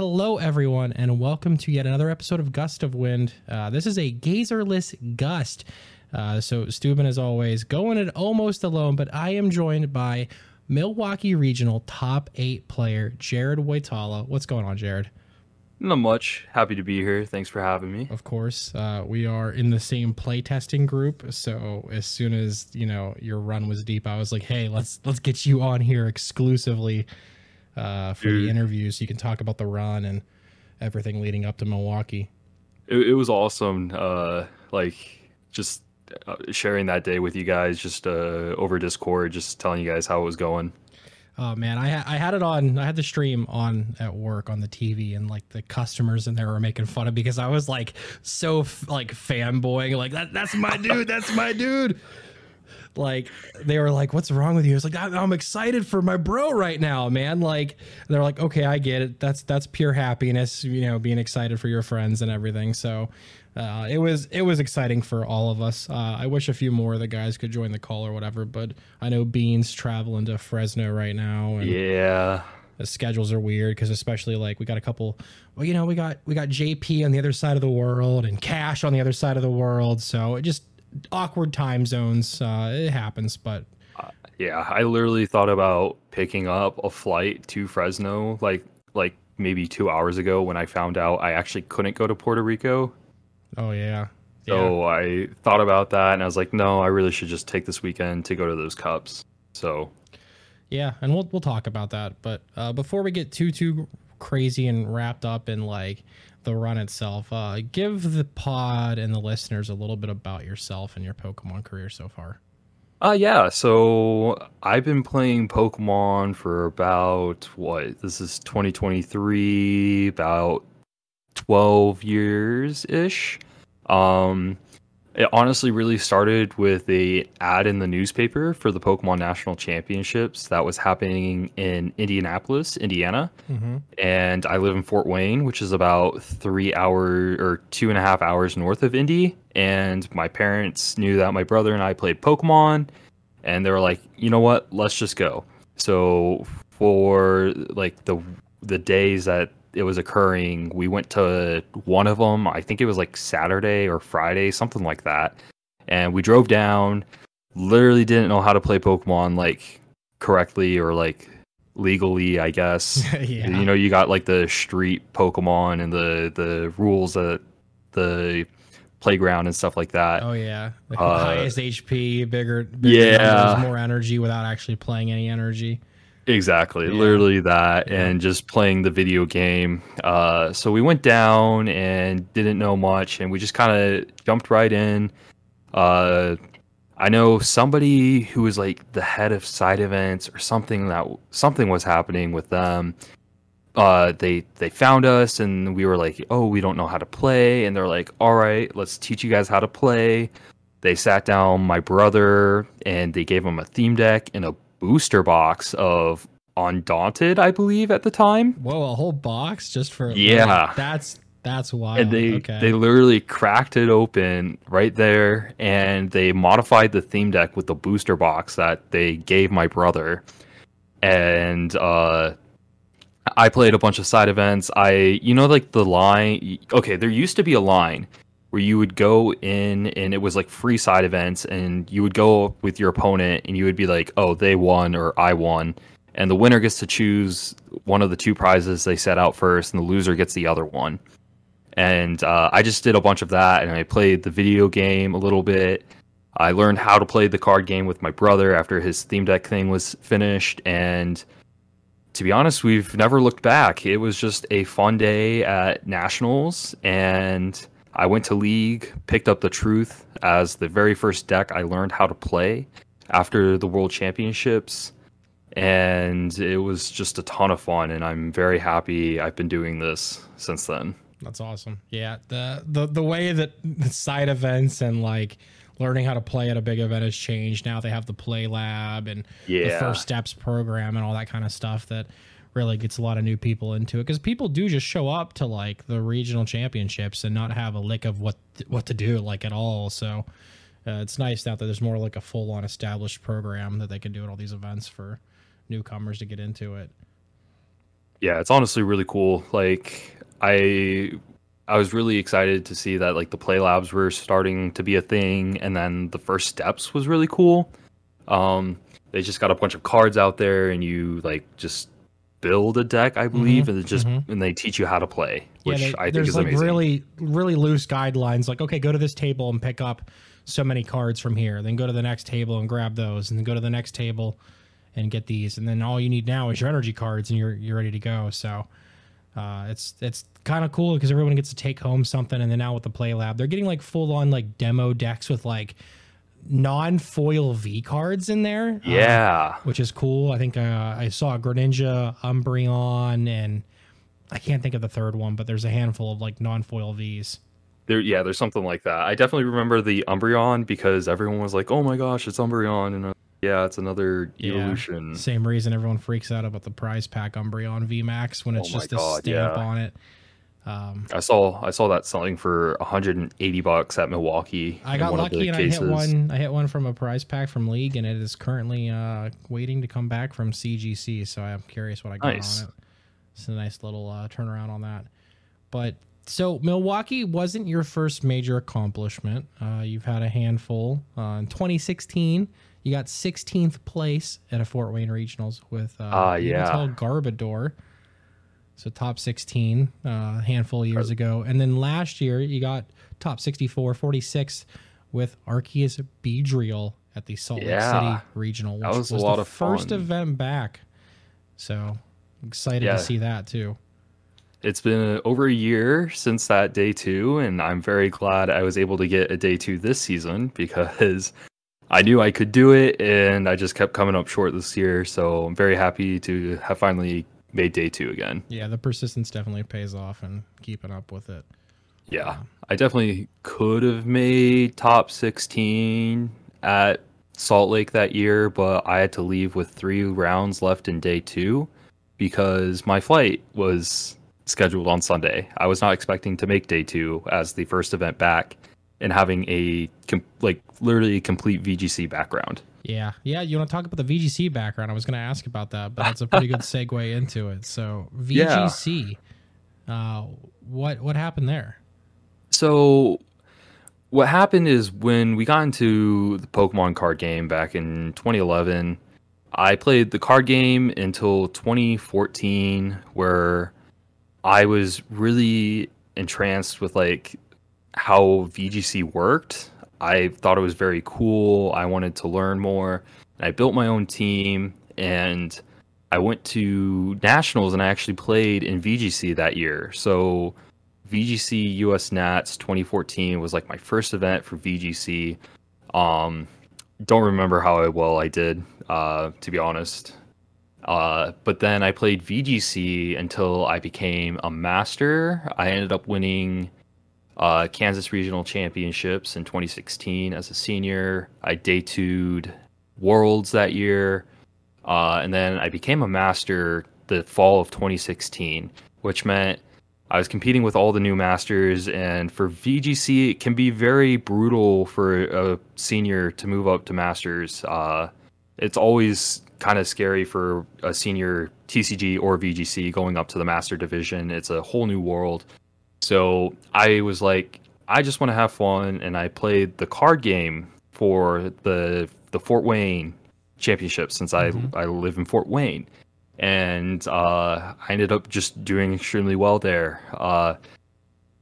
Hello, everyone, and welcome to yet another episode of Gust of Wind. Uh, this is a gazerless gust. Uh, so, Steuben, as always, going it almost alone, but I am joined by Milwaukee Regional top eight player Jared Woitalla. What's going on, Jared? Not much. Happy to be here. Thanks for having me. Of course, uh, we are in the same playtesting group. So as soon as you know your run was deep, I was like, "Hey, let's let's get you on here exclusively." Uh, for Dude. the interview, so you can talk about the run and everything leading up to Milwaukee. It, it was awesome. Uh, like just uh, sharing that day with you guys, just uh, over Discord, just telling you guys how it was going. Oh man, I I had it on. I had the stream on at work on the TV, and like the customers in there were making fun of me because I was like so f- like fanboying, like that. That's my dude. That's my dude like they were like what's wrong with you it's like i'm excited for my bro right now man like they're like okay i get it that's that's pure happiness you know being excited for your friends and everything so uh, it was it was exciting for all of us. Uh, I wish a few more of the guys could join the call or whatever, but I know Beans traveling to Fresno right now. And yeah, the schedules are weird because especially like we got a couple. Well, you know, we got we got JP on the other side of the world and Cash on the other side of the world, so it just awkward time zones. Uh, it happens, but uh, yeah, I literally thought about picking up a flight to Fresno like like maybe two hours ago when I found out I actually couldn't go to Puerto Rico. Oh yeah. So yeah. I thought about that and I was like, no, I really should just take this weekend to go to those cups. So yeah, and we'll we'll talk about that. But uh, before we get too too crazy and wrapped up in like the run itself. Uh, give the pod and the listeners a little bit about yourself and your Pokemon career so far. Uh yeah, so I've been playing Pokemon for about what? This is 2023, about 12 years ish. Um it honestly really started with a ad in the newspaper for the Pokemon National Championships that was happening in Indianapolis, Indiana, mm-hmm. and I live in Fort Wayne, which is about three hours or two and a half hours north of Indy. And my parents knew that my brother and I played Pokemon, and they were like, "You know what? Let's just go." So for like the the days that it was occurring. We went to one of them. I think it was like Saturday or Friday, something like that. And we drove down. Literally didn't know how to play Pokemon like correctly or like legally, I guess. yeah. You know, you got like the street Pokemon and the the rules that the playground and stuff like that. Oh yeah, like uh, highest HP, bigger, bigger yeah, numbers, more energy without actually playing any energy. Exactly, yeah. literally that, yeah. and just playing the video game. Uh, so we went down and didn't know much, and we just kind of jumped right in. Uh, I know somebody who was like the head of side events or something that something was happening with them. Uh, they they found us and we were like, oh, we don't know how to play, and they're like, all right, let's teach you guys how to play. They sat down my brother and they gave him a theme deck and a booster box of Undaunted, I believe, at the time. Whoa, a whole box just for yeah. Like, that's that's wild. And they okay. they literally cracked it open right there, and they modified the theme deck with the booster box that they gave my brother, and uh, I played a bunch of side events. I you know like the line. Okay, there used to be a line where you would go in and it was like free side events and you would go with your opponent and you would be like, oh, they won or I won. and the winner gets to choose one of the two prizes they set out first, and the loser gets the other one. And uh, I just did a bunch of that, and I played the video game a little bit. I learned how to play the card game with my brother after his theme deck thing was finished, and to be honest, we've never looked back. It was just a fun day at nationals, and I went to league, picked up the truth as the very first deck I learned how to play after the World Championships. And it was just a ton of fun and i'm very happy i've been doing this since then. That's awesome. Yeah the the, the way that the side events and like learning how to play at a big event has changed. Now they have the play lab and yeah. the first steps program and all that kind of stuff that really gets a lot of new people into it because people do just show up to like the regional championships and not have a lick of what what to do like at all so uh, it's nice now that there's more like a full on established program that they can do at all these events for newcomers to get into it. Yeah, it's honestly really cool. Like I I was really excited to see that like the play labs were starting to be a thing and then the first steps was really cool. Um they just got a bunch of cards out there and you like just build a deck, I believe, mm-hmm, and just mm-hmm. and they teach you how to play, which yeah, they, I think is like amazing. really really loose guidelines like okay, go to this table and pick up so many cards from here, then go to the next table and grab those and then go to the next table and get these, and then all you need now is your energy cards, and you're you're ready to go. So uh, it's it's kind of cool because everyone gets to take home something, and then now with the play lab, they're getting like full on like demo decks with like non foil V cards in there. Uh, yeah, which is cool. I think uh, I saw Greninja, Umbreon, and I can't think of the third one, but there's a handful of like non foil Vs. There, yeah, there's something like that. I definitely remember the Umbreon because everyone was like, "Oh my gosh, it's Umbreon," and yeah, it's another evolution. Yeah, same reason everyone freaks out about the prize pack Umbreon VMAX when it's oh just God, a stamp yeah. on it. Um, I saw I saw that selling for 180 bucks at Milwaukee. I got lucky and cases. I hit one. I hit one from a prize pack from League, and it is currently uh, waiting to come back from CGC. So I'm curious what I got nice. on it. It's a nice little uh, turnaround on that. But so Milwaukee wasn't your first major accomplishment. Uh, you've had a handful uh, in 2016. You got 16th place at a Fort Wayne Regionals with uh, uh yeah. Garbodor. So top 16 uh, handful of years ago. And then last year you got top 64, 46 with Arceus Beedrill at the Salt yeah. Lake City Regional, which that was, was a lot the of first event back. So excited yeah. to see that too. It's been over a year since that day two, and I'm very glad I was able to get a day two this season because I knew I could do it, and I just kept coming up short this year. So I'm very happy to have finally made day two again. Yeah, the persistence definitely pays off and keeping up with it. Yeah, I definitely could have made top 16 at Salt Lake that year, but I had to leave with three rounds left in day two because my flight was scheduled on Sunday. I was not expecting to make day two as the first event back and having a com- like literally complete VGC background. Yeah, yeah. You want to talk about the VGC background? I was going to ask about that, but that's a pretty good segue into it. So VGC, yeah. uh, what what happened there? So what happened is when we got into the Pokemon card game back in 2011, I played the card game until 2014, where I was really entranced with like how VGC worked. I thought it was very cool. I wanted to learn more. I built my own team and I went to nationals and I actually played in VGC that year. So VGC US Nats 2014 was like my first event for VGC. Um, don't remember how well I did, uh, to be honest. Uh, but then I played VGC until I became a master. I ended up winning uh, Kansas Regional Championships in 2016 as a senior. I day two'd Worlds that year. Uh, and then I became a master the fall of 2016, which meant I was competing with all the new masters. And for VGC, it can be very brutal for a senior to move up to masters. Uh, it's always kind of scary for a senior TCG or VGC going up to the master division. It's a whole new world. So I was like, I just want to have fun, and I played the card game for the the Fort Wayne championship since mm-hmm. I I live in Fort Wayne, and uh, I ended up just doing extremely well there. Uh,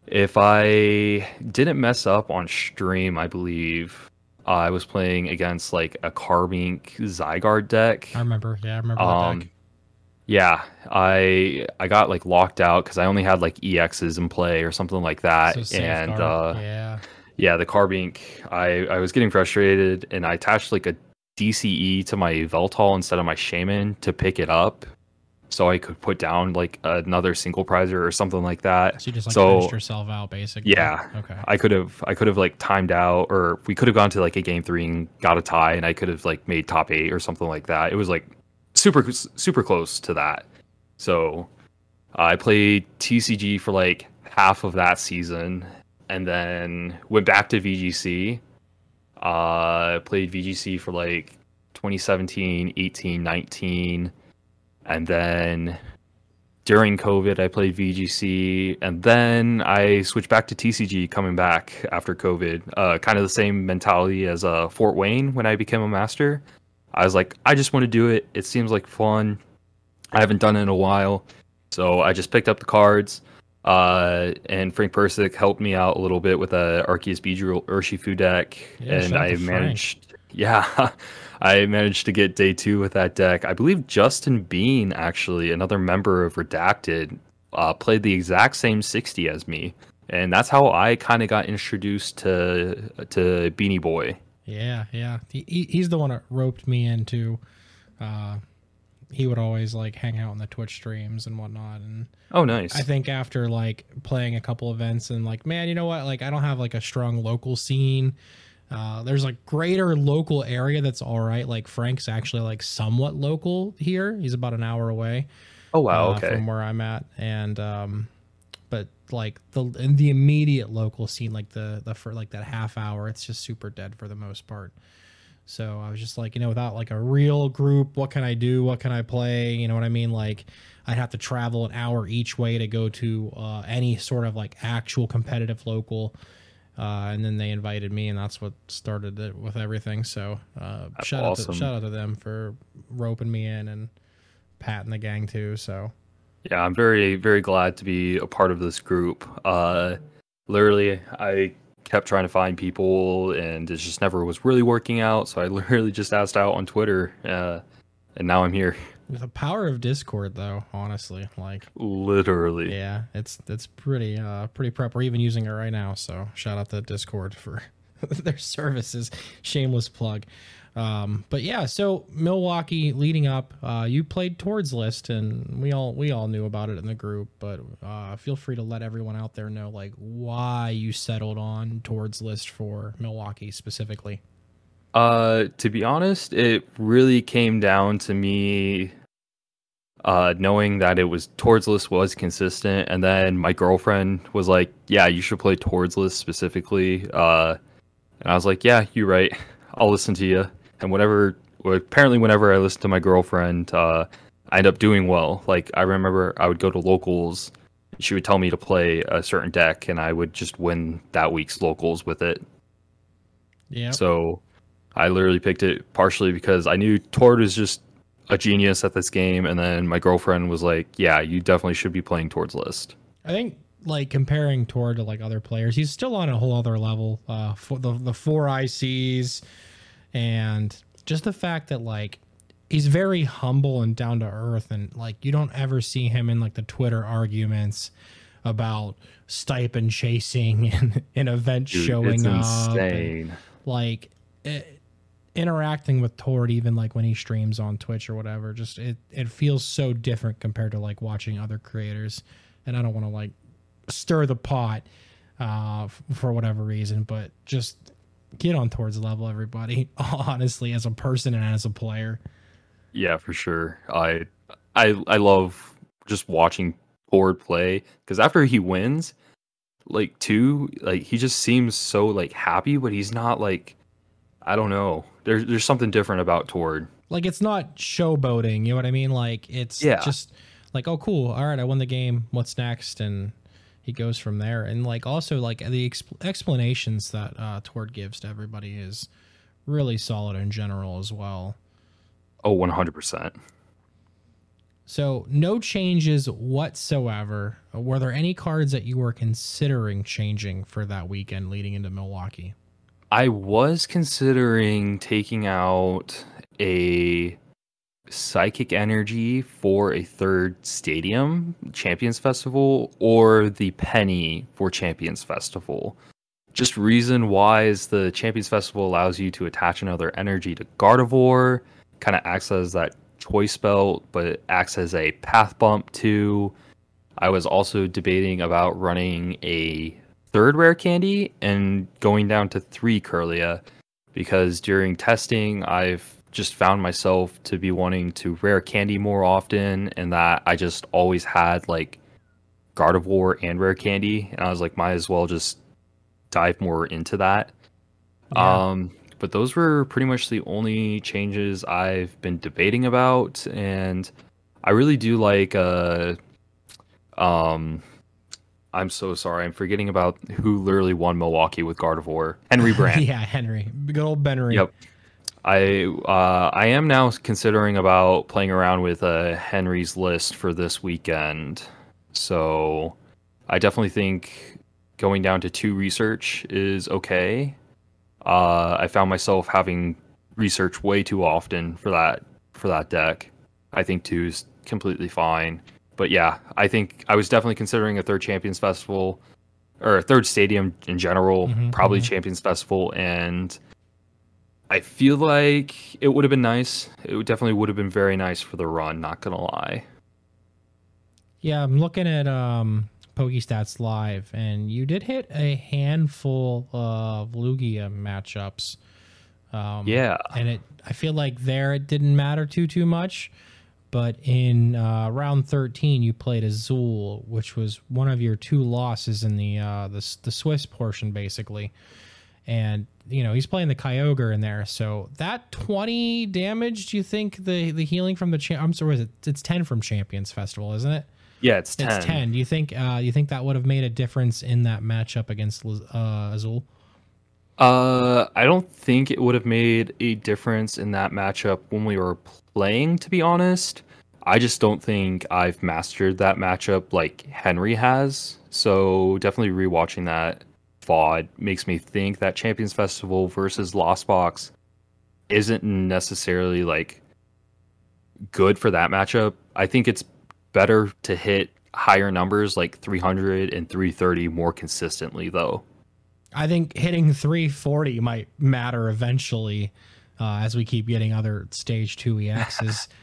if I didn't mess up on stream, I believe uh, I was playing against like a Carbink Zygarde deck. I remember. Yeah, I remember that Um, deck. Yeah, I I got like locked out because I only had like EXs in play or something like that, So and uh, yeah. yeah, the Carbink, I, I was getting frustrated and I attached like a DCE to my Yveltal instead of my Shaymin to pick it up so I could put down like another single prizer or something like that. So you just like so- finished yourself out basically. Yeah. Okay. I could have I could have like timed out or we could have gone to like a game 3 and got a tie and I could have like made top 8 or something like that. It was like super super close to that. So I played TCG for like half of that season and then went back to VGC. Uh played VGC for like 2017, 18, 19 and then during COVID, I played VGC, and then I switched back to TCG coming back after COVID. Uh, kind of the same mentality as uh, Fort Wayne when I became a master. I was like, I just want to do it. It seems like fun. I haven't done it in a while, so I just picked up the cards. Uh, and Frank Persick helped me out a little bit with a Arceus Beedrill Urshifu deck, Yeah, and I to Frank. managed. Yeah, I managed to get day two with that deck. I believe Justin Bean, actually, another member of Redacted, uh, played the exact same 60 as me. And that's how I kind of got introduced to to Beanie Boy. Yeah, yeah. He, he, he's the one that roped me into. Uh, he would always like hang out in the Twitch streams and whatnot, and Oh, nice. I think after like playing a couple events and like, man, you know what? Like, I don't have like a strong local scene. Uh, there's a greater local area that's all right. Like Frank's actually like somewhat local here. He's about an hour away. oh, wow. uh, Okay. from where I'm at, and um, like the in the immediate local scene, like the the for like that half hour, it's just super dead for the most part. So I was just like, you know, without like a real group, what can I do? What can I play? You know what I mean? Like I'd have to travel an hour each way to go to uh, any sort of like actual competitive local. Uh, and then they invited me, and that's what started it with everything. So uh, shout out to shout out to them for roping me in and patting the gang too. So Yeah, I'm very, very glad to be a part of this group. Uh, literally, I kept trying to find people, and it just never was really working out. So I literally just asked out on Twitter, uh, and now I'm here. the power of Discord, though, honestly, like Literally. yeah, it's it's pretty uh pretty prep. We're even using it right now. So shout out to Discord for their services. Shameless plug. Um, but yeah, so Milwaukee leading up, uh, you played Tord's list, and we all we all knew about it in the group. But uh, feel free to let everyone out there know like why you settled on Tord's list for Milwaukee specifically. Uh, to be honest, it really came down to me uh knowing that it was Tord's list was consistent and then my girlfriend was like yeah you should play Tord's list specifically uh and i was like yeah you're right i'll listen to you and whatever apparently whenever i listen to my girlfriend uh i end up doing well like i remember i would go to locals she would tell me to play a certain deck and i would just win that week's locals with it Yeah. so I literally picked it partially because I knew Tord was just a genius at this game, and then my girlfriend was like, "Yeah, you definitely should be playing Tord's list." I think like comparing Tor to like other players, he's still on a whole other level. Uh, for the the four ICs, and just the fact that like he's very humble and down to earth, and like you don't ever see him in like the Twitter arguments about stipend chasing and an event Dude, showing up, and, insane. like. It, interacting with Tord even like when he streams on Twitch or whatever just it it feels so different compared to like watching other creators and I don't want to like stir the pot uh for whatever reason but just get on Tord's level everybody honestly as a person and as a player Yeah, for sure. I I I love just watching Tord play because after he wins, like two, like he just seems so like happy, but he's not like I don't know. There's there's something different about Tord. like it's not showboating you know what I mean like it's Yeah. just like oh cool all right I won the game what's next and he goes from there and like also like the exp- explanations that uh Tord gives to everybody is really solid in general as well Oh, 100 percent. So no changes whatsoever. Were there any cards that you were considering changing for that weekend leading into Milwaukee? I was considering taking out a psychic energy for a third stadium champions festival or the penny for champions festival? Just reason why is the champions festival allows you to attach another energy to gardevoir kind of acts as that choice belt but it acts as a path bump too. I was also debating about running a third rare candy and going down to three Kirlia because during testing i've just found myself to be wanting to rare candy more often and that I just always had like Gardevoir and rare candy and I was like might as well just dive more into that. Yeah. Um but those were pretty much the only changes I've been debating about and I really do like uh um I'm so sorry. I'm forgetting about who literally won Milwaukee with Gardevoir. Henry Brand. yeah, Henry. Good old Benry. Yep. I uh, I am now considering about playing around with uh, Henry's list for this weekend. So I definitely think going down to two research is okay. Uh, I found myself having research way too often for that for that deck. I think two is completely fine. But yeah, I think I was definitely considering a third Champions Festival or a third stadium in general, mm-hmm, probably mm-hmm. Champions Festival and I feel like it would have been nice. It definitely would have been very nice for the run. Not gonna lie. Yeah, I'm looking at um, PokeStats live, and you did hit a handful of Lugia matchups. Um, yeah, and it. I feel like there it didn't matter too too much, but in uh, round 13 you played Azul, which was one of your two losses in the uh, the the Swiss portion, basically and you know he's playing the Kyogre in there. So that twenty damage, do you think the the healing from the cha- I'm sorry, it? it's ten from Champions Festival, isn't it? Yeah, it's ten. It's ten. Do you think uh, you think that would have made a difference in that matchup against uh, Azul? Uh, I don't think it would have made a difference in that matchup when we were playing. To be honest, I just don't think I've mastered that matchup like Henry has. So definitely rewatching that VOD makes me think that Champions Festival versus Lost Box isn't necessarily like good for that matchup. I think it's better to hit higher numbers like 300 and 330 more consistently though. I think hitting 340 might matter eventually uh, as we keep getting other stage 2 EXs.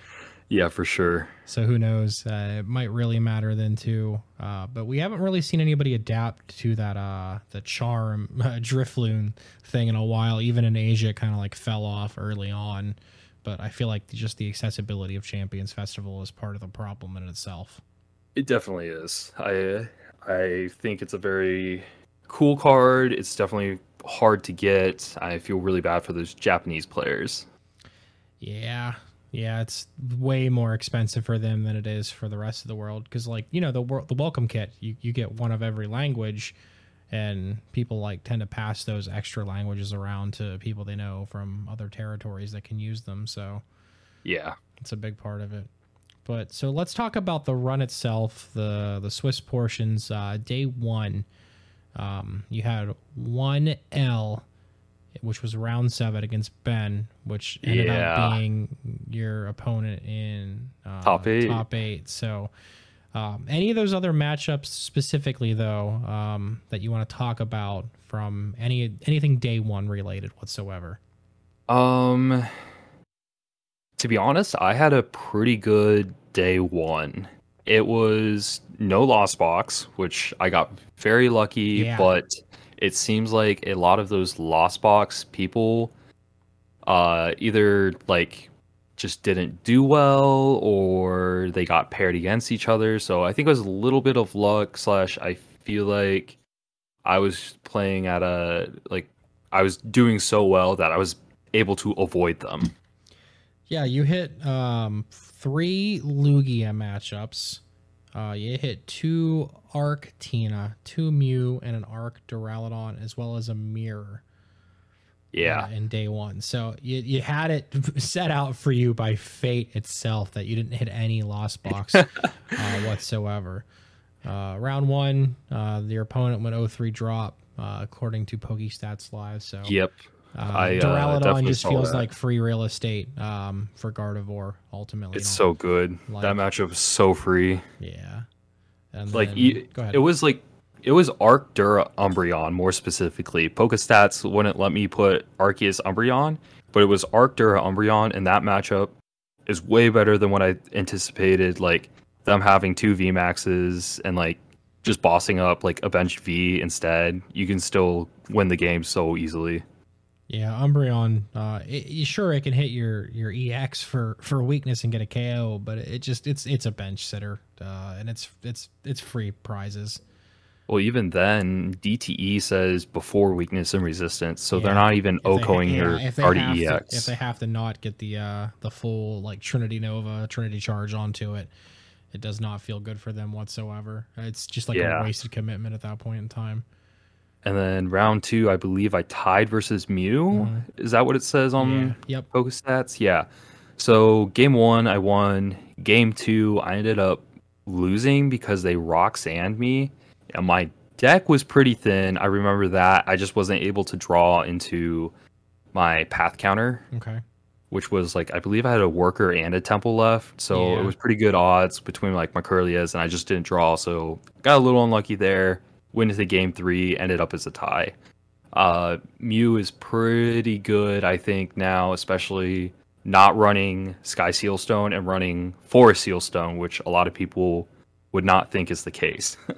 Yeah, for sure. So who knows? Uh, it might really matter then too. Uh, but we haven't really seen anybody adapt to that uh, the charm uh, Drifloon thing in a while. Even in Asia, it kind of like fell off early on. But I feel like just the accessibility of Champions Festival is part of the problem in itself. It definitely is. I I think it's a very cool card. It's definitely hard to get. I feel really bad for those Japanese players. Yeah, yeah, it's way more expensive for them than it is for the rest of the world. Because, like, you know, the the welcome kit, you, you get one of every language, and people like tend to pass those extra languages around to people they know from other territories that can use them. So, yeah, it's a big part of it. But so let's talk about the run itself, the the Swiss portions. Uh, day one, um, you had one L which was round seven against Ben, which ended yeah. up being your opponent in uh, top eight. Top eight. So, um, any of those other matchups specifically, though, um, that you want to talk about from any anything day one related whatsoever? Um, to be honest, I had a pretty good day one. It was no loss box, which I got very lucky, yeah. but it seems like a lot of those lost box people uh, either like just didn't do well or they got paired against each other. So I think it was a little bit of luck slash I feel like I was playing at a like I was doing so well that I was able to avoid them. Yeah, you hit um, three Lugia matchups. Uh, you hit two Arc Tina, two Mew, and an Arc Duraludon, as well as a Mirror. Yeah. uh, in day one. So you, you had it set out for you by fate itself that you didn't hit any lost box uh, whatsoever. Uh, round one, uh, your opponent went 0-3 drop uh, according to Pokestats Live. So Yep. Uh, I, uh, Duraludon just feels that. like free real estate um, for Gardevoir. Ultimately, It's so good. like- that matchup was so free. yeah. And Like then- e- go ahead. it was like it was Arc Dura Umbreon more specifically. Pokestats wouldn't let me put Arceus Umbreon, but it was Arc Dura Umbreon, and that matchup is way better than what I anticipated. Like them having two V maxes and like just bossing up like a bench V instead. You can still win the game so easily. Yeah, Umbreon. Uh, it, sure, it can hit your your EX for for weakness and get a KO, but it just it's it's a bench sitter, uh, and it's it's it's free prizes. Well, even then, DTE says before weakness and resistance, so Yeah, they're not even OCOing yeah, your if have to- EX. if they have to not get the uh the full like Trinity Nova, Trinity Charge onto it, it does not feel good for them whatsoever. It's just like Yeah. a wasted commitment at that point in time. And then round two, I believe I tied versus Mew. Mm-hmm. Is that what it says on yeah. Yep. Pokestats? Yeah. So game one, I won. Game two, I ended up losing because they rock sand me. And my deck was pretty thin. I remember that. I just wasn't able to draw into my path counter, Okay. which was like I believe I had a worker and a temple left. So Yeah. it was pretty good odds between like my Kirlias and I just didn't draw. So got a little unlucky there. Went into game three, ended up as a tie. Uh, Mew is pretty good, I think, now, especially not running Sky Sealstone and running Forest Sealstone, which a lot of people would not think is the case.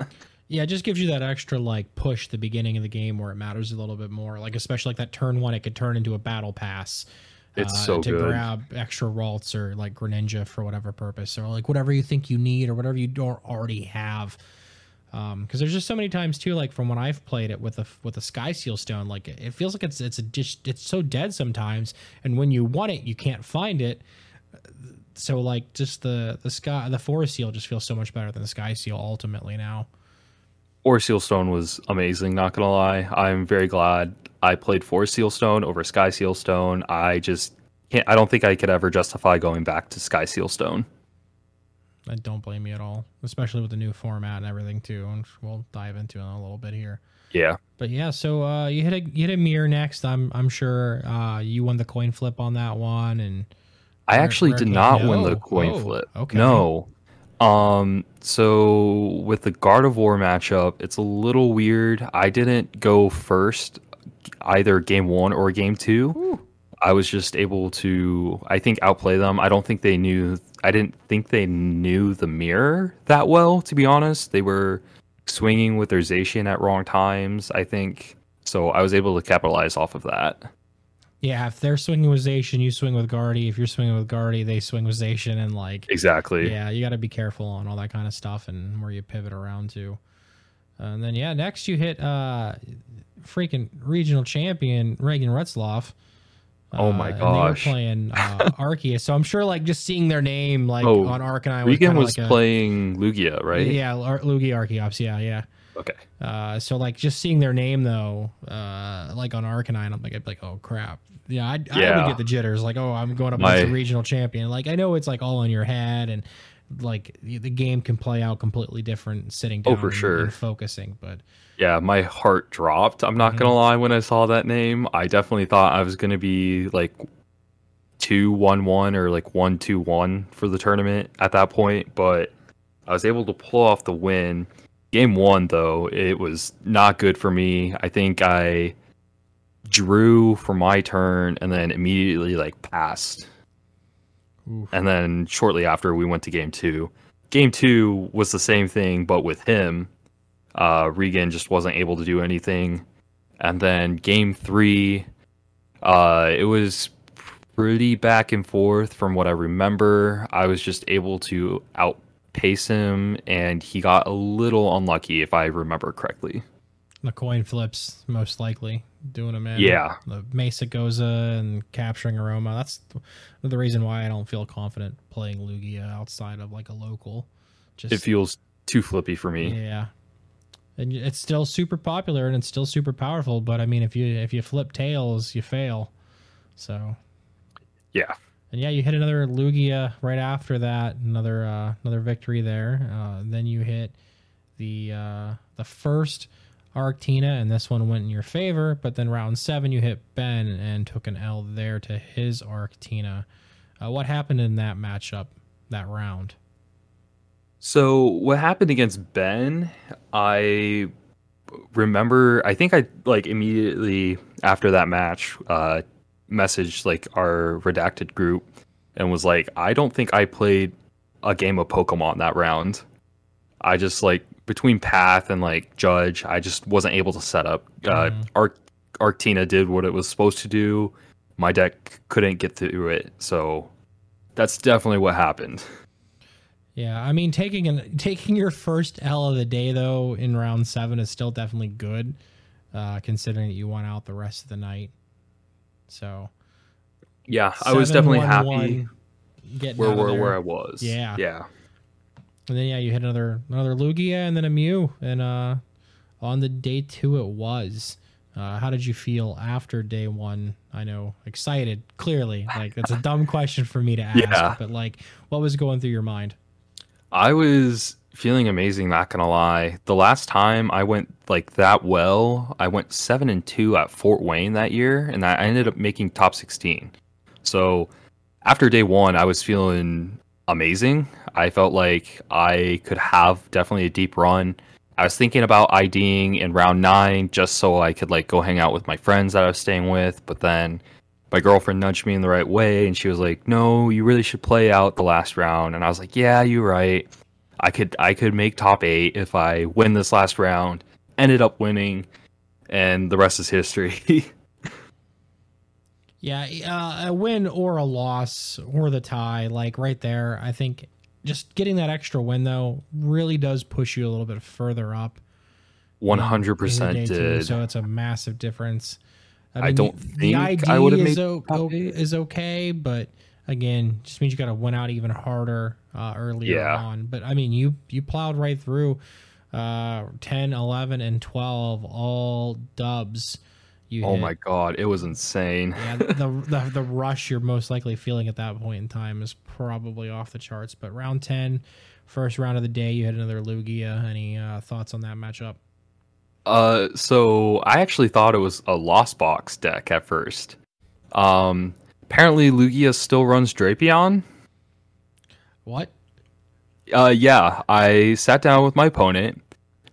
Yeah, it just gives you that extra like push the beginning of the game where it matters a little bit more. Like especially like that turn one, it could turn into a battle pass. uh, It's so to good. grab extra Ralts or like Greninja for whatever purpose, or like whatever you think you need or whatever you don't already have. Um, because there's just so many times too, like from when I've played it with a with a Sky Seal Stone, like it feels like it's it's a just it's so dead sometimes, and when you want it, you can't find it. So like just the the sky the Forest Seal just feels so much better than the Sky Seal ultimately now. Forest Sealstone was amazing, not gonna lie. I'm very glad I played Forest seal stone over Sky seal stone. I just can't I don't think I could ever justify going back to Sky Sealstone. I don't blame you at all, especially with the new format and everything too. And we'll dive into it in a little bit here. Yeah. But yeah, so uh, you hit a you hit a mirror next. I'm I'm sure uh, you won the coin flip on that one, and I actually did not win the coin Oh, flip. okay. No. Um so with the Gardevoir matchup, it's a little weird. I didn't go first either game 1 or game 2. I was just able to I think outplay them. I don't think they knew I didn't think they knew the mirror that well to be honest. They were swinging with their Zacian at wrong times, I think. So I was able to capitalize off of that. yeah, if they're swinging with Zacian, you swing with Guardy. If you're swinging with Guardy, they swing with Zacian, and like Exactly. yeah, you got to be careful on all that kind of stuff and where you pivot around to. and then yeah, next you hit uh freaking regional champion Reagan Retzloff. Oh my Uh, and gosh. they were playing uh, Arceus. So I'm sure like just seeing their name like Oh, on Arcanine Regan kinda was like a- playing Lugia, right? Yeah, Ar- Lugia Archeops. Yeah, yeah. Okay. Uh, so like just seeing their name though, uh, like on Arcanine, I'm like, I'd be like, oh crap. Yeah, I, I Yeah. would get the jitters. Like, oh, I'm going up My- against a regional champion. Like, I know it's like all in your head, and like the game can play out completely different sitting down Oh, down for and- sure. and focusing. But Yeah, my heart dropped. I'm not Mm-hmm. gonna lie. When I saw that name, I definitely thought I was gonna be like two one one or like one two one for the tournament at that point. But I was able to pull off the win. Game one, though, it was not good for me. I think I drew for my turn and then immediately like passed. Oof. And then shortly after, we went to game two. Game two was the same thing, but with him. Uh, Regan just wasn't able to do anything. And then game three, uh, it was pretty back and forth from what I remember. I was just able to outpace him, and he got a little unlucky, if I remember correctly. the coin flips most likely doing them in. Yeah. The Mesagoza and capturing Aroma. That's the reason why I don't feel confident playing Lugia outside of like a local. Just It feels too flippy for me. Yeah. and it's still super popular and it's still super powerful. But I mean, if you if you flip tails, you fail. So Yeah. and yeah, you hit another Lugia right after that, another uh, another victory there. Uh, then you hit the uh, the first Arctina, and this one went in your favor. But then round seven, you hit Ben and took an L there to his Arctina. Uh, what happened in that matchup, that round? So what happened against Ben? I remember. I think I like immediately after that match, uh, messaged like our redacted group and was like, I don't think I played a game of Pokemon that round. I just like between Path and like Judge, I just wasn't able to set up. Uh, Mhm. Arc Arctina did what it was supposed to do. My deck couldn't get through it, so that's definitely what happened. Yeah, I mean taking an taking your first L of the day though in round seven is still definitely good, uh, considering that you won out the rest of the night. So Yeah, I was definitely happy 7-1-1, getting where where, where I was. Yeah. yeah. And then yeah, you hit another another Lugia and then a Mew, and uh, on the day two it was. Uh, how did you feel after day one? I know excited, clearly. Like it's a dumb question for me to ask, Yeah. but like, what was going through your mind? I was feeling amazing, not gonna lie. The last time I went like that well, I went seven and two at Fort Wayne that year, and I ended up making top sixteen. So after day one, I was feeling amazing. I felt like I could have definitely a deep run. I was thinking about IDing in round nine just so I could like go hang out with my friends that I was staying with, but then my girlfriend nudged me in the right way and she was like, "No, you really should play out the last round." And I was like, "Yeah, you're right. I could I could make top 8 if I win this last round." Ended up winning and the rest is history. Yeah, uh, a win or a loss or the tie, like right there. I think just getting that extra win though really does push you a little bit further up. the 100% day two, did. So it's a massive difference. I don't the think ID I would've is, made o- is okay, but again, just means you got to win out even harder uh, earlier Yeah. on. But I mean, you you plowed right through uh, 10, 11, and 12, all dubs. You oh hit. my god, it was insane. Yeah, the, the the rush you're most likely feeling at that point in time is probably off the charts. But round 10, first round of the day, you had another Lugia. Any uh, thoughts on that matchup? Uh, so I actually thought it was a Lost Box deck at first. Um, apparently Lugia still runs Drapion. What? Uh, yeah, I sat down with my opponent,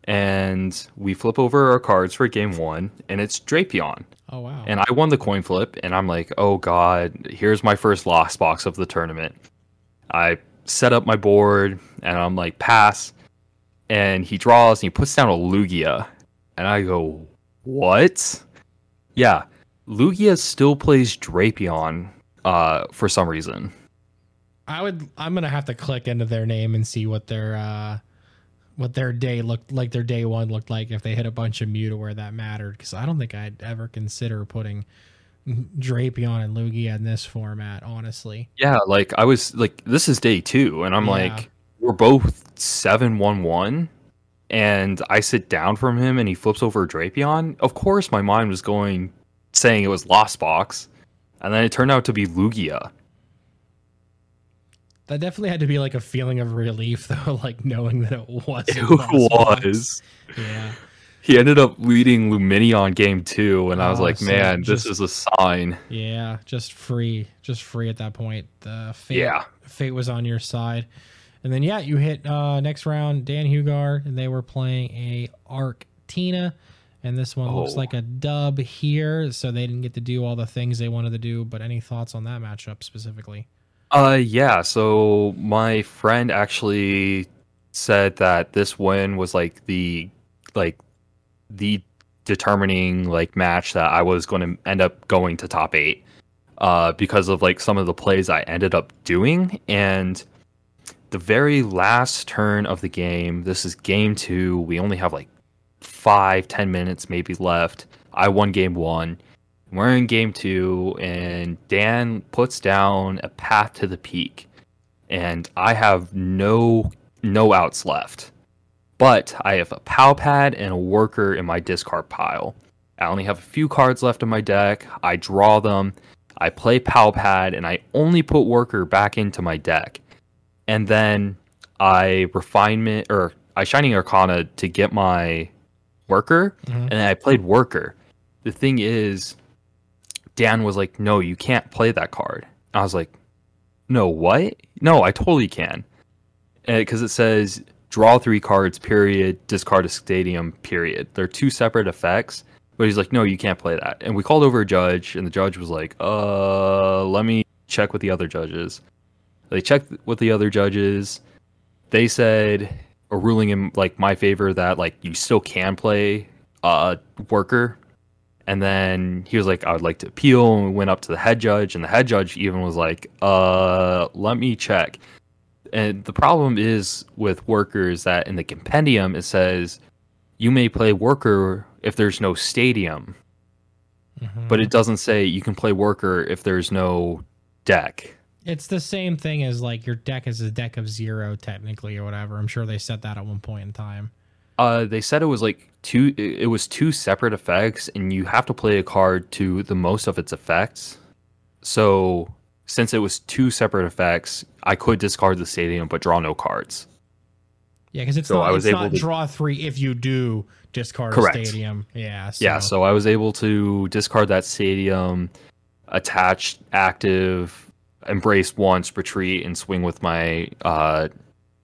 and we flip over our cards for game one, and it's Drapion. Oh wow! And I won the coin flip, and I'm like, oh god, here's my first Lost Box of the tournament. I set up my board, and I'm like, pass. And he draws, and he puts down a Lugia. And I go, what? Yeah, Lugia still plays Drapion uh, for some reason. I would. I'm gonna have to click into their name and see what their uh, what their day looked like. Their day one looked like if they hit a bunch of Mew to where that mattered. Because I don't think I'd ever consider putting Drapion and Lugia in this format. Honestly, Yeah, like I was like, this is day two, and I'm Yeah. like, we're both seven one one, and I sit down from him, and he flips over Drapion. Of course, my mind was going, saying it was Lost Box, and then it turned out to be Lugia. That definitely had to be like a feeling of relief, though, like knowing that it was. It was. Yeah. He ended up leading Lumineon game two, and I was Oh, like, so man, just- this is a sign. Yeah, just free, just free at that point. The fate, Yeah. fate was on your side, and then yeah, you hit uh, next round Dan Hugar, and they were playing a Arc Tina, and this one looks Oh. like a dub here, so they didn't get to do all the things they wanted to do. But any thoughts on that matchup specifically? Uh, yeah. So my friend actually said that this win was like the like the determining like match that I was going to end up going to top eight, uh, because of like some of the plays I ended up doing and the very last turn of the game. This is game two. We only have like five, ten minutes maybe left. I won game one. We're in game two, and Dan puts down a path to the peak, and I have no no outs left. But I have a PAL Pad and a worker in my discard pile. I only have a few cards left in my deck. I draw them. I play PAL Pad and I only put worker back into my deck. And then I refinement or I shining arcana to get my worker Mhm. and I played worker. The thing is Dan was like, "No, you can't play that card." I was like, "No, what? No, I totally can." Because it says draw three cards, period, discard a stadium, period. They're two separate effects. But he's like, no, you can't play that. And we called over a judge, and the judge was like, uh, let me check with the other judges. They checked with the other judges. They said a ruling in like my favor that like you still can play uh worker. And then he was like, I would like to appeal, and we went up to the head judge, and the head judge even was like, uh, let me check. And the problem is with workers that in the compendium it says you may play worker if there's no stadium, Mhm. but it doesn't say you can play worker if there's no deck. It's the same thing as like your deck is a deck of zero technically or whatever. I'm sure they said that at one point in time. Uh, they said it was like two. It was two separate effects, and you have to play a card to the most of its effects. So since it was two separate effects, I could discard the stadium but draw no cards. Yeah, because it's So not, I was able to- draw three if you do discard Correct. a stadium. Yeah. So, Yeah, so I was able to discard that stadium, attach active, embrace once, retreat, and swing with my uh,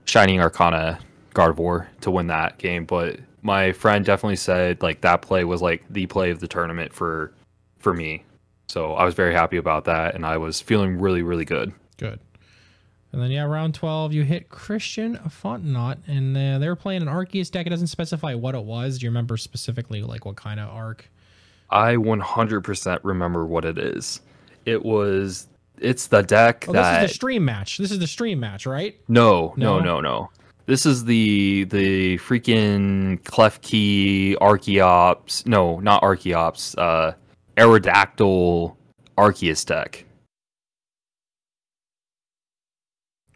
Shining Arcana Gardevoir to win that game. But my friend definitely said like that play was like the play of the tournament for for me. So I was very happy about that, and I was feeling really, really good. Good. And then yeah, round twelve, you hit Christian Fontenot, and uh, they were playing an Arceus deck. It doesn't specify what it was. Do you remember specifically like what kind of arc? I 100% remember what it is. It was. It's the deck Oh, that this is the stream match. This is the stream match, right? No, no, No? no, no. This is the the freaking Klefki Archeops. No, not Archeops. Uh, Aerodactyl Arceus deck.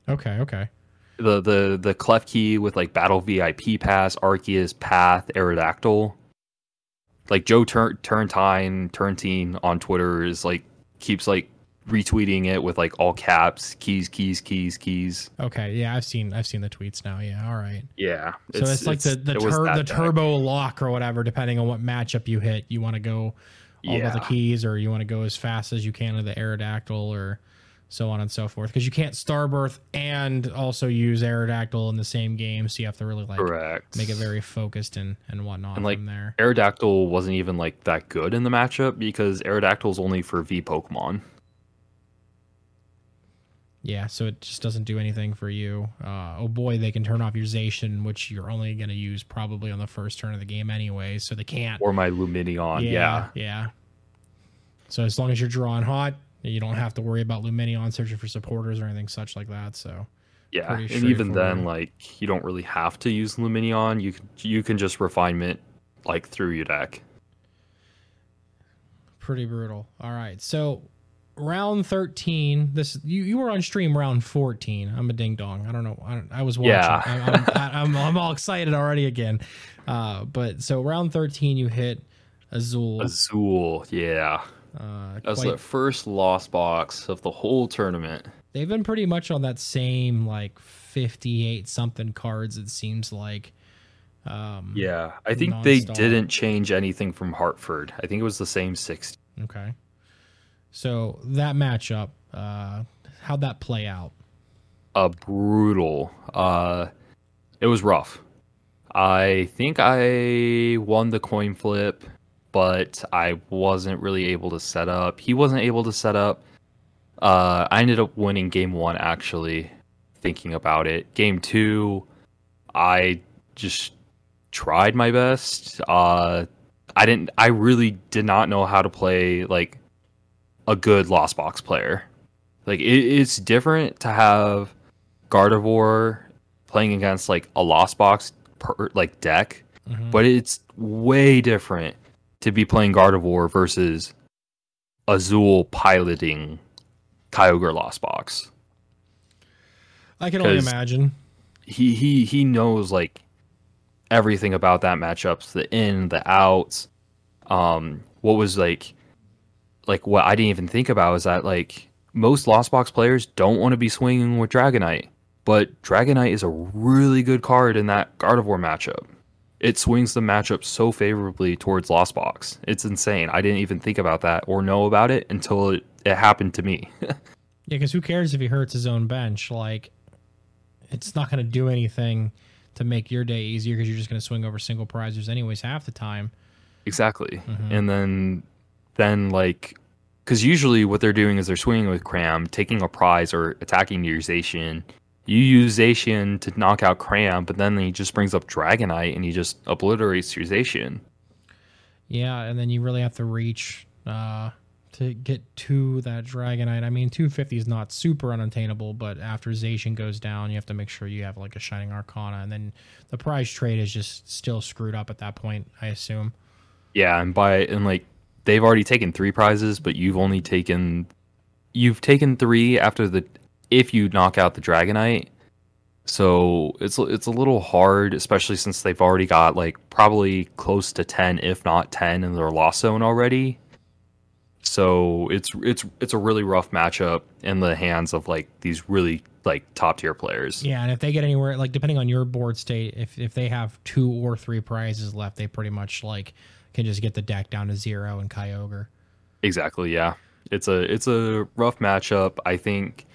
Okay, okay. The the the Klefki with like Battle VIP Pass, Arceus Path, Aerodactyl. Like Joe Tur- Turntine, Turntine on Twitter is like keeps like retweeting it with like all caps, keys, keys, keys, keys. Okay, yeah, I've seen I've seen the tweets now. Yeah, all right. Yeah. So it's, like the the, tur- the turbo lock or whatever, depending on what matchup you hit. You want to go all about the keys, or you want to go as fast as you can to the Aerodactyl, or so on and so forth. Because you can't Starbirth and also use Aerodactyl in the same game, so you have to really like Correct. make it very focused and and whatnot And, like, from there. Aerodactyl wasn't even like that good in the matchup because Aerodactyl's only for V Pokemon. Yeah, so it just doesn't do anything for you. Uh, oh boy, they can turn off your Zacian, which you're only going to use probably on the first turn of the game anyway. So they can't. Or my Lumineon. Yeah. yeah. So as long as you're drawing hot, you don't have to worry about Lumineon searching for supporters or anything such like that. So Yeah. And even then, like you don't really have to use Lumineon. You can you can just refinement like through your deck. pretty brutal. All right, so round thirteen. This you you were on stream round fourteen. I'm a ding dong. I don't know. I, don't, I was watching. Yeah. I'm, I, I'm I'm all excited already again. Uh, but so round thirteen, you hit Azul. Azul, yeah. Uh, That was the first lost box of the whole tournament. they've been pretty much on that same like 58 something cards. It seems like. Um, Yeah. I think they didn't change anything from Hartford. I think it was the same 60. Okay. So that matchup, uh, how'd that play out? A brutal. Uh it was rough. I think i won the coin flip but i wasn't really able to set up. He wasn't able to set up. Uh i ended up winning game one actually thinking about it. Game two i just tried my best. Uh i didn't i really did not know how to play like a good lost box player like it, it's different to have Gardevoir playing against like a lost box per, like deck, Mhm. but it's way different to be playing Gardevoir versus Azul piloting Kyogre lost box. I can only imagine. He he he knows like everything about that matchups, the in, the outs. Um, what was like, like what I didn't even think about is that like most Lost Box players don't want to be swinging with Dragonite, but Dragonite is a really good card in that Gardevoir matchup. It swings the matchup so favorably towards Lost Box. It's insane. I didn't even think about that or know about it until it, it happened to me. yeah, because who cares if he hurts his own bench? Like, it's not going to do anything to make your day easier because you're just going to swing over single prizers anyways half the time. Exactly. Mm-hmm. And then, then like, because usually what they're doing is they're swinging with Cram, taking a prize or attacking your Zacian. You use Zacian to knock out Cram, but then he just brings up Dragonite and he just obliterates your Zacian. Yeah, and then you really have to reach uh, to get to that Dragonite. I mean, 250 is not super unattainable, but after Zacian goes down, you have to make sure you have like a Shining Arcana, and then the prize trade is just still screwed up at that point, I assume. Yeah, and by and like they've already taken three prizes, but you've only taken you've taken three after the if you knock out the Dragonite. So it's it's a little hard, especially since they've already got like probably close to ten, if not ten, in their loss zone already. So it's it's it's a really rough matchup in the hands of like these really like top tier players. Yeah, and if they get anywhere, like depending on your board state, if if they have two or three prizes left, they pretty much like can just get the deck down to zero and Kyogre. Exactly. Yeah, it's a it's a rough matchup. I think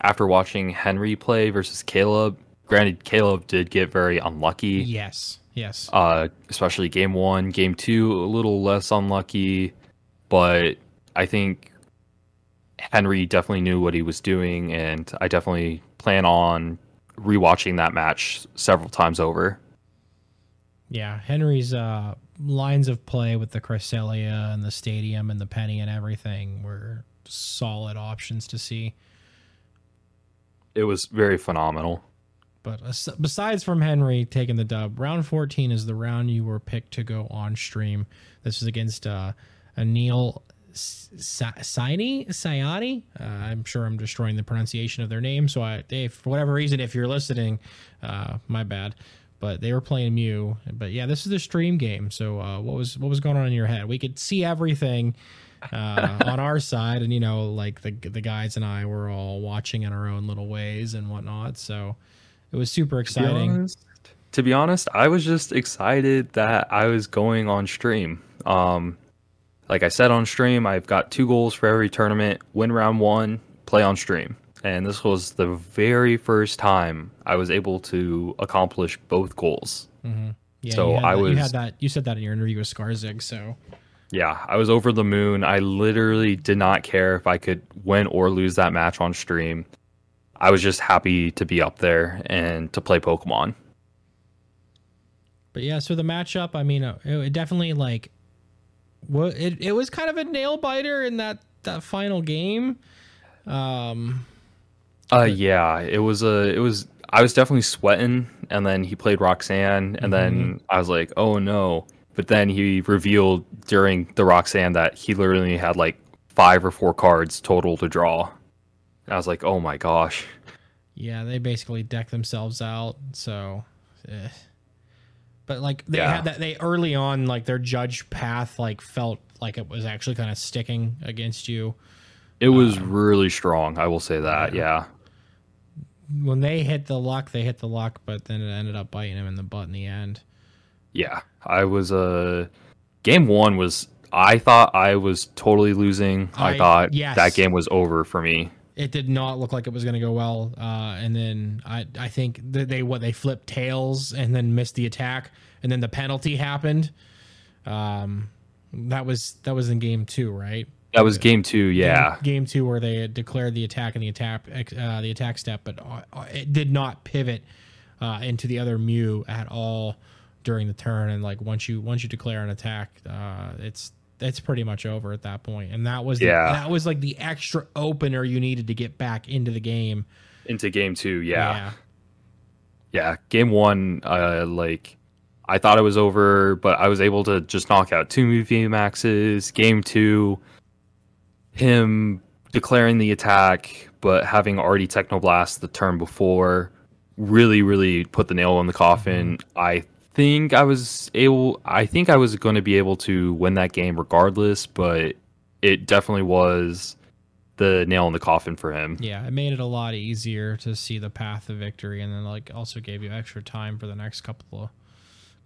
after watching Henry play versus Caleb, granted Caleb did get very unlucky. Yes. Yes. Uh, especially game one, game two, a little less unlucky, but I think Henry definitely knew what he was doing, and I definitely plan on rewatching that match several times over. Yeah, Henry's uh, lines of play with the Cresselia and the stadium and the penny and everything were solid options to see. It was very phenomenal. But besides from Henry taking the dub, round 14 is the round you were picked to go on stream. This is against uh, Anil Saini Sayani. Uh, I'm sure I'm destroying the pronunciation of their name. So I, Dave, for whatever reason, if you're listening, uh, my bad but they were playing Mew. But yeah, this is the stream game. So uh, what was what was going on in your head? We could see everything uh, on our side, and you know, like the the guys and I were all watching in our own little ways and whatnot. So it was super exciting. To be honest, to be honest I was just excited that I was going on stream. Um, like I said on stream, I've got two goals for every tournament: win round one, play on stream and this was the very first time I was able to accomplish both goals. Mm-hmm. Yeah, so I that, was. You had that. You said that in your interview with Skarzig. So. Yeah, I was over the moon. I literally did not care if I could win or lose that match on stream. I was just happy to be up there and to play Pokemon. But yeah, so the matchup, I mean, uh, it definitely like, what it, it was kind of a nail biter in that that final game. Um, uh, yeah, it was a, it was. I was definitely sweating, and then he played Roxanne, and mm-hmm. then I was like, oh no. But then he revealed during the Roxanne that he literally had like five or four cards total to draw. And I was like, oh my gosh. Yeah, they basically deck themselves out. So, eh. But like they yeah. had that they early on, like their judge path, like felt like it was actually kind of sticking against you. It was um, really strong. I will say that. yeah. yeah when they hit the luck, they hit the luck, but then it ended up biting him in the butt in the end. Yeah, I was uh game one was I thought I was totally losing. I, I thought yes. that game was over for me. It did not look like it was going to go well, uh, and then I I think they what they flipped tails and then missed the attack, and then the penalty happened. Um, that was that was in game two, right? That was game two, yeah. Game, game two, where they declared the attack and the attack, uh, the attack step, but uh, it did not pivot uh, into the other Mew at all during the turn. And like once you once you declare an attack, uh, it's it's pretty much over at that point. And that was the, yeah. that was like the extra opener you needed to get back into the game. Into game two, yeah. Yeah. yeah game one, uh, like I thought it was over, but I was able to just knock out two Mew VMAXes. Game two him declaring the attack, but having already Technoblast the turn before really, really put the nail in the coffin. Mm-hmm. I think I was able. I think I was going to be able to win that game regardless, but it definitely was the nail in the coffin for him. Yeah, it made it a lot easier to see the path of victory, and then like also gave you extra time for the next couple of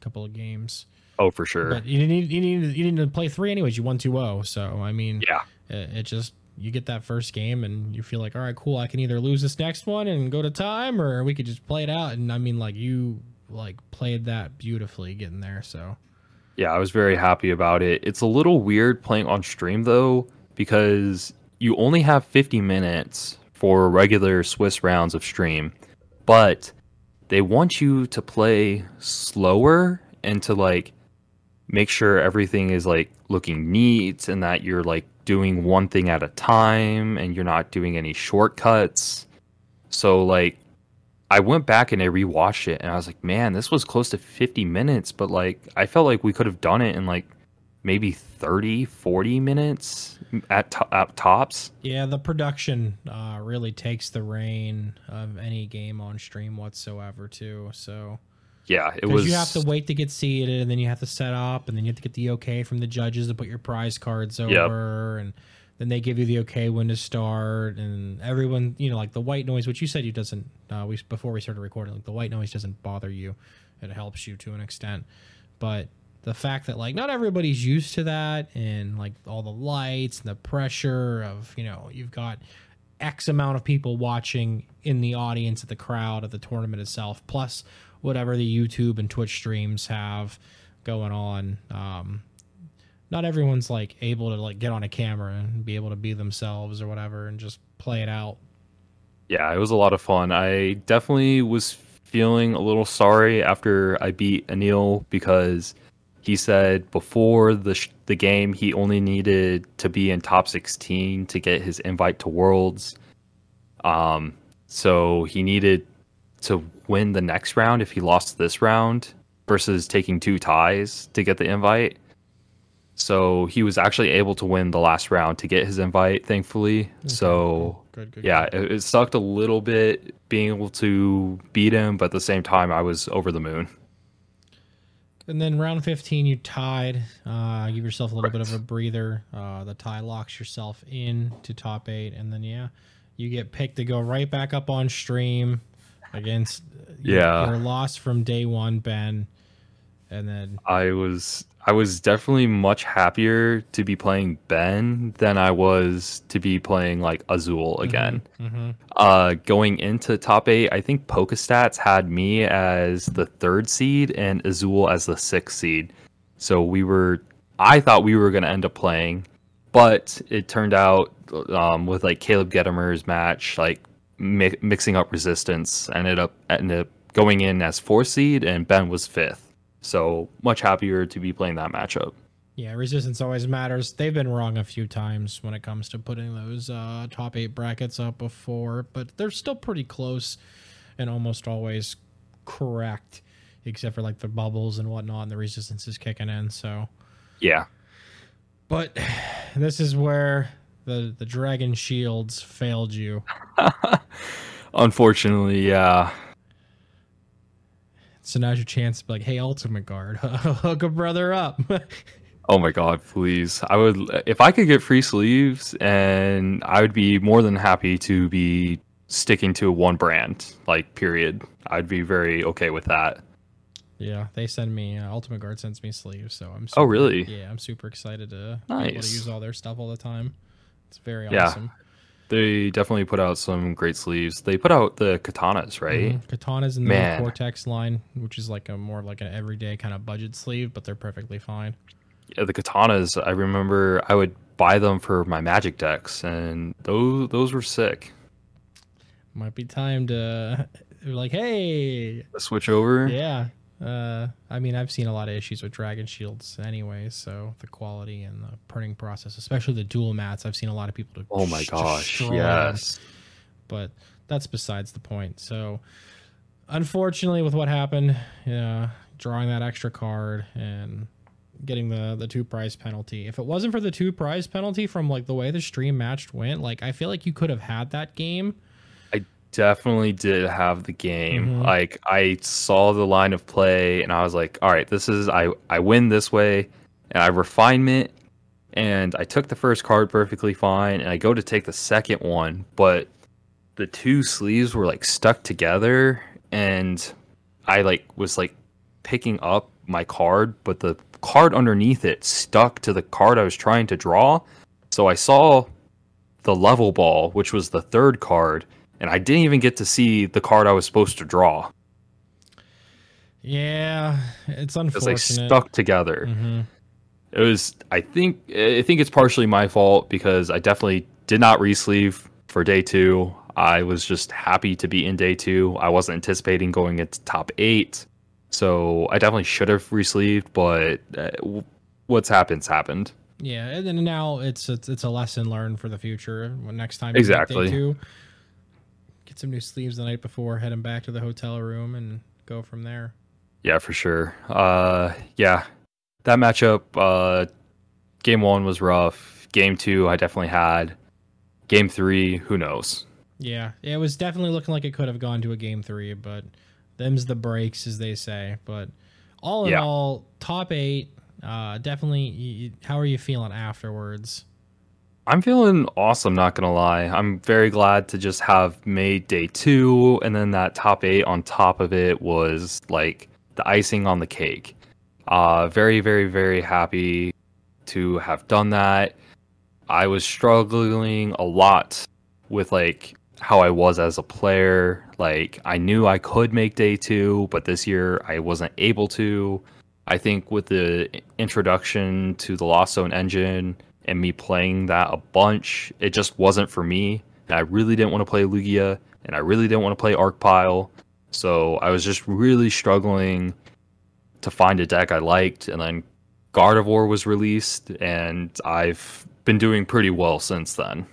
couple of games. Oh, for sure. But you need you need you need to play three anyways. You won 2-0, so I mean, yeah, it, it just you get that first game and you feel like, all right, cool. I can either lose this next one and go to time, or we could just play it out. And I mean, like you like played that beautifully getting there. So yeah, I was very happy about it. It's a little weird playing on stream though because you only have 50 minutes for regular Swiss rounds of stream, but they want you to play slower and to like make sure everything is like looking neat and that you're like doing one thing at a time and you're not doing any shortcuts. So like I went back and I rewatched it and I was like, man, this was close to 50 minutes, but like I felt like we could have done it in like maybe 30, 40 minutes at, to- at tops. Yeah, the production uh, really takes the reign of any game on stream whatsoever, too. So yeah, it was. You have to wait to get seated, and then you have to set up, and then you have to get the okay from the judges to put your prize cards over, yep. and then they give you the okay when to start, and everyone, you know, like the white noise, which you said you doesn't. Uh, we before we started recording, like the white noise doesn't bother you; it helps you to an extent, but the fact that like not everybody's used to that and like all the lights and the pressure of you know you've got x amount of people watching in the audience at the crowd of the tournament itself plus whatever the youtube and twitch streams have going on um not everyone's like able to like get on a camera and be able to be themselves or whatever and just play it out yeah it was a lot of fun i definitely was feeling a little sorry after i beat anil because he said before the sh- the game he only needed to be in top 16 to get his invite to Worlds. Um, so he needed to win the next round if he lost this round versus taking two ties to get the invite. So he was actually able to win the last round to get his invite, thankfully. Okay. So good, good, yeah, good. It, it sucked a little bit being able to beat him, but at the same time, I was over the moon. And then round 15, you tied. Uh, give yourself a little right. bit of a breather. Uh, the tie locks yourself in to top eight. And then, yeah, you get picked to go right back up on stream against yeah. your, your loss from day one, Ben. And then I was I was definitely much happier to be playing Ben than I was to be playing like Azul mm-hmm, again. Mm-hmm. Uh, going into top eight, I think PokeStats had me as the third seed and Azul as the sixth seed. So we were, I thought we were going to end up playing, but it turned out um, with like Caleb Gedemer's match, like mi- mixing up resistance, ended up ended up going in as fourth seed, and Ben was fifth. So much happier to be playing that matchup. Yeah, resistance always matters. They've been wrong a few times when it comes to putting those uh, top eight brackets up before, but they're still pretty close and almost always correct, except for like the bubbles and whatnot, and the resistance is kicking in. So, yeah. But this is where the the dragon shields failed you. Unfortunately, yeah. So now's your chance to be like, hey, Ultimate Guard, hook a brother up. oh my god, please. I would if I could get free sleeves and I would be more than happy to be sticking to one brand, like period. I'd be very okay with that. Yeah, they send me uh, Ultimate Guard sends me sleeves, so I'm. Super, oh really? Yeah, I'm super excited to nice. be able to use all their stuff all the time. It's very yeah. awesome. They definitely put out some great sleeves. They put out the katanas, right? Mm-hmm. Katanas in the. Cortex line, which is like a more like an everyday kind of budget sleeve, but they're perfectly fine. Yeah, the katanas. I remember I would buy them for my magic decks, and those those were sick. Might be time to like, hey, switch over. Yeah, uh, I mean, I've seen a lot of issues with Dragon Shields anyway, so the quality and the printing process, especially the dual mats, I've seen a lot of people. Do. Oh my gosh! Yes, them. but that's besides the point. So, unfortunately, with what happened, yeah, drawing that extra card and getting the the two prize penalty. If it wasn't for the two prize penalty from like the way the stream matched went, like I feel like you could have had that game. Definitely did have the game. Mhm. Like I saw the line of play and I was like, all right, this is I I win this way and I refinement and I took the first card perfectly fine and I go to take the second one, but the two sleeves were like stuck together and I like was like picking up my card, but the card underneath it stuck to the card I was trying to draw. So I saw the level ball, which was the third card, and I didn't even get to see the card I was supposed to draw. Yeah, it's It was like stuck together. Mhm. It was I think I think it's partially my fault because I definitely did not resleeve for day two. I was just happy to be in day two. I wasn't anticipating going into top eight. So I definitely should have resleeved, but uh, what's happened's happened. Yeah, and then now it's it's, it's a lesson learned for the future. Next time, Exactly. day two, some new sleeves the night before, head 'em back to the hotel room, and go from there. Yeah, for sure. Uh, yeah, that matchup. Uh, game one was rough. Game two, I definitely had. Game three, who knows? Yeah, it was definitely looking like it could have gone to a game three, but them's the breaks, as they say. But all in Yeah. all, top eight. Uh, definitely. How are you feeling afterwards? I'm feeling awesome, not gonna lie. I'm very glad to just have made day two, and then that top eight on top of it was like the icing on the cake. Uh, very, very, very happy to have done that. I was struggling a lot with like how I was as a player. Like I knew I could make day two, but this year I wasn't able to. I think with the introduction to the Lost Zone engine and me playing that a bunch, it just wasn't for me. And I really didn't want to play Lugia, and I really didn't want to play Arcpile. So I was just really struggling to find a deck I liked, and then Gardevoir was released, and I've been doing pretty well since then.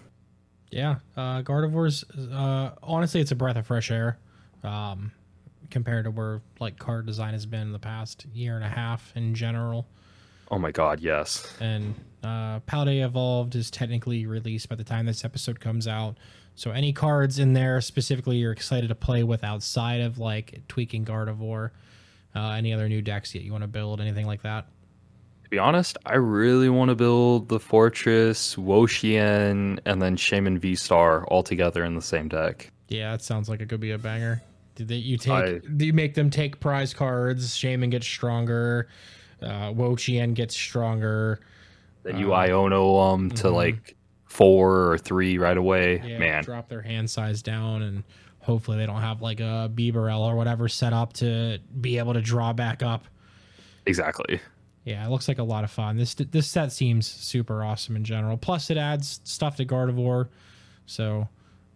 Yeah, uh, Gardevoir's. Uh, honestly, it's a breath of fresh air, um, compared to where like card design has been in the past year and a half in general. Oh my god, yes. and uh, Palday Evolved is technically released by the time this episode comes out. So any cards in there specifically you're excited to play with outside of like tweaking Gardevoir, uh, any other new decks that you want to build, anything like that? To be honest, I really want to build the Forretress, Wo-Chien, and then Shaymin V Star all together in the same deck. Yeah, that sounds like it could be a banger. Did they, you take? I- do you make them take prize cards? Shaymin gets stronger. Uh, Wo-Chien gets stronger. You Iono them to mhm. like four or three right away. Yeah, Man, drop their hand size down, and hopefully they don't have like a Bibarel or whatever set up to be able to draw back up. exactly. Yeah, it looks like a lot of fun. This this set seems super awesome in general. Plus, it adds stuff to Gardevoir, so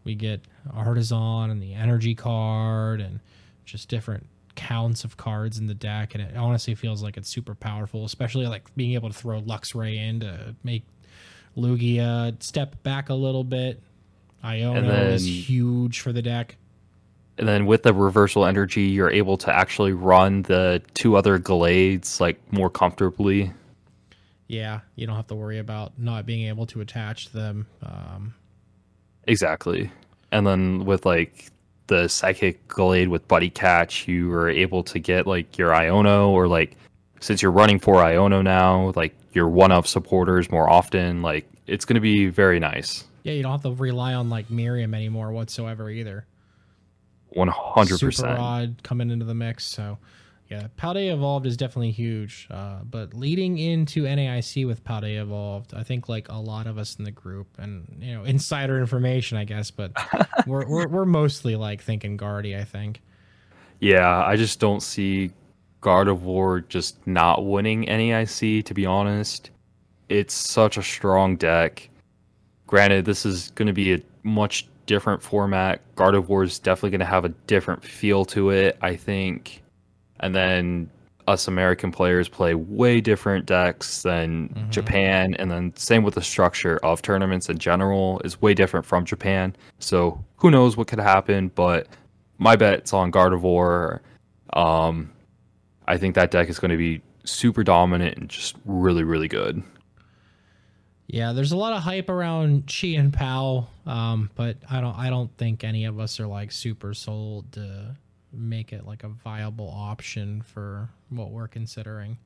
we get Artazon and the Energy card and just different counts of cards in the deck. And it honestly feels like it's super powerful, especially like being able to throw Luxray in to make Lugia step back a little bit. Iono is then- huge for the deck. And then with the reversal energy, you're able to actually run the two other Gallades like more comfortably. Yeah, you don't have to worry about not being able to attach them. Um, Exactly. And then with like the psychic Gallade with Buddy Catch, you were able to get like your Iono or like since you're running for Iono now, like your one of supporters more often. Like it's gonna be very nice. Yeah, you don't have to rely on like Miriam anymore whatsoever either. 100% Super percent. odd coming into the mix. So yeah, Paldea Evolved is definitely huge. Uh, but leading into NAIC with Paldea Evolved, I think like a lot of us in the group and you know insider information, I guess, but we're, we're we're mostly like thinking Guardy. I think. Yeah, I just don't see Gardevoir just not winning NAIC, to be honest. It's such a strong deck. Granted, this is going to be a much different format. Gardevoir is definitely going to have a different feel to it, I think. And then us American players play way different decks than Mhm. Japan. And then same with the structure of tournaments in general is way different from Japan. So who knows what could happen, but my bet's on Gardevoir. Um, I think that deck is going to be super dominant and just really, really good. Yeah, there's a lot of hype around Chien-Pao, um, but I don't I don't think any of us are like super sold to make it like a viable option for what we're considering.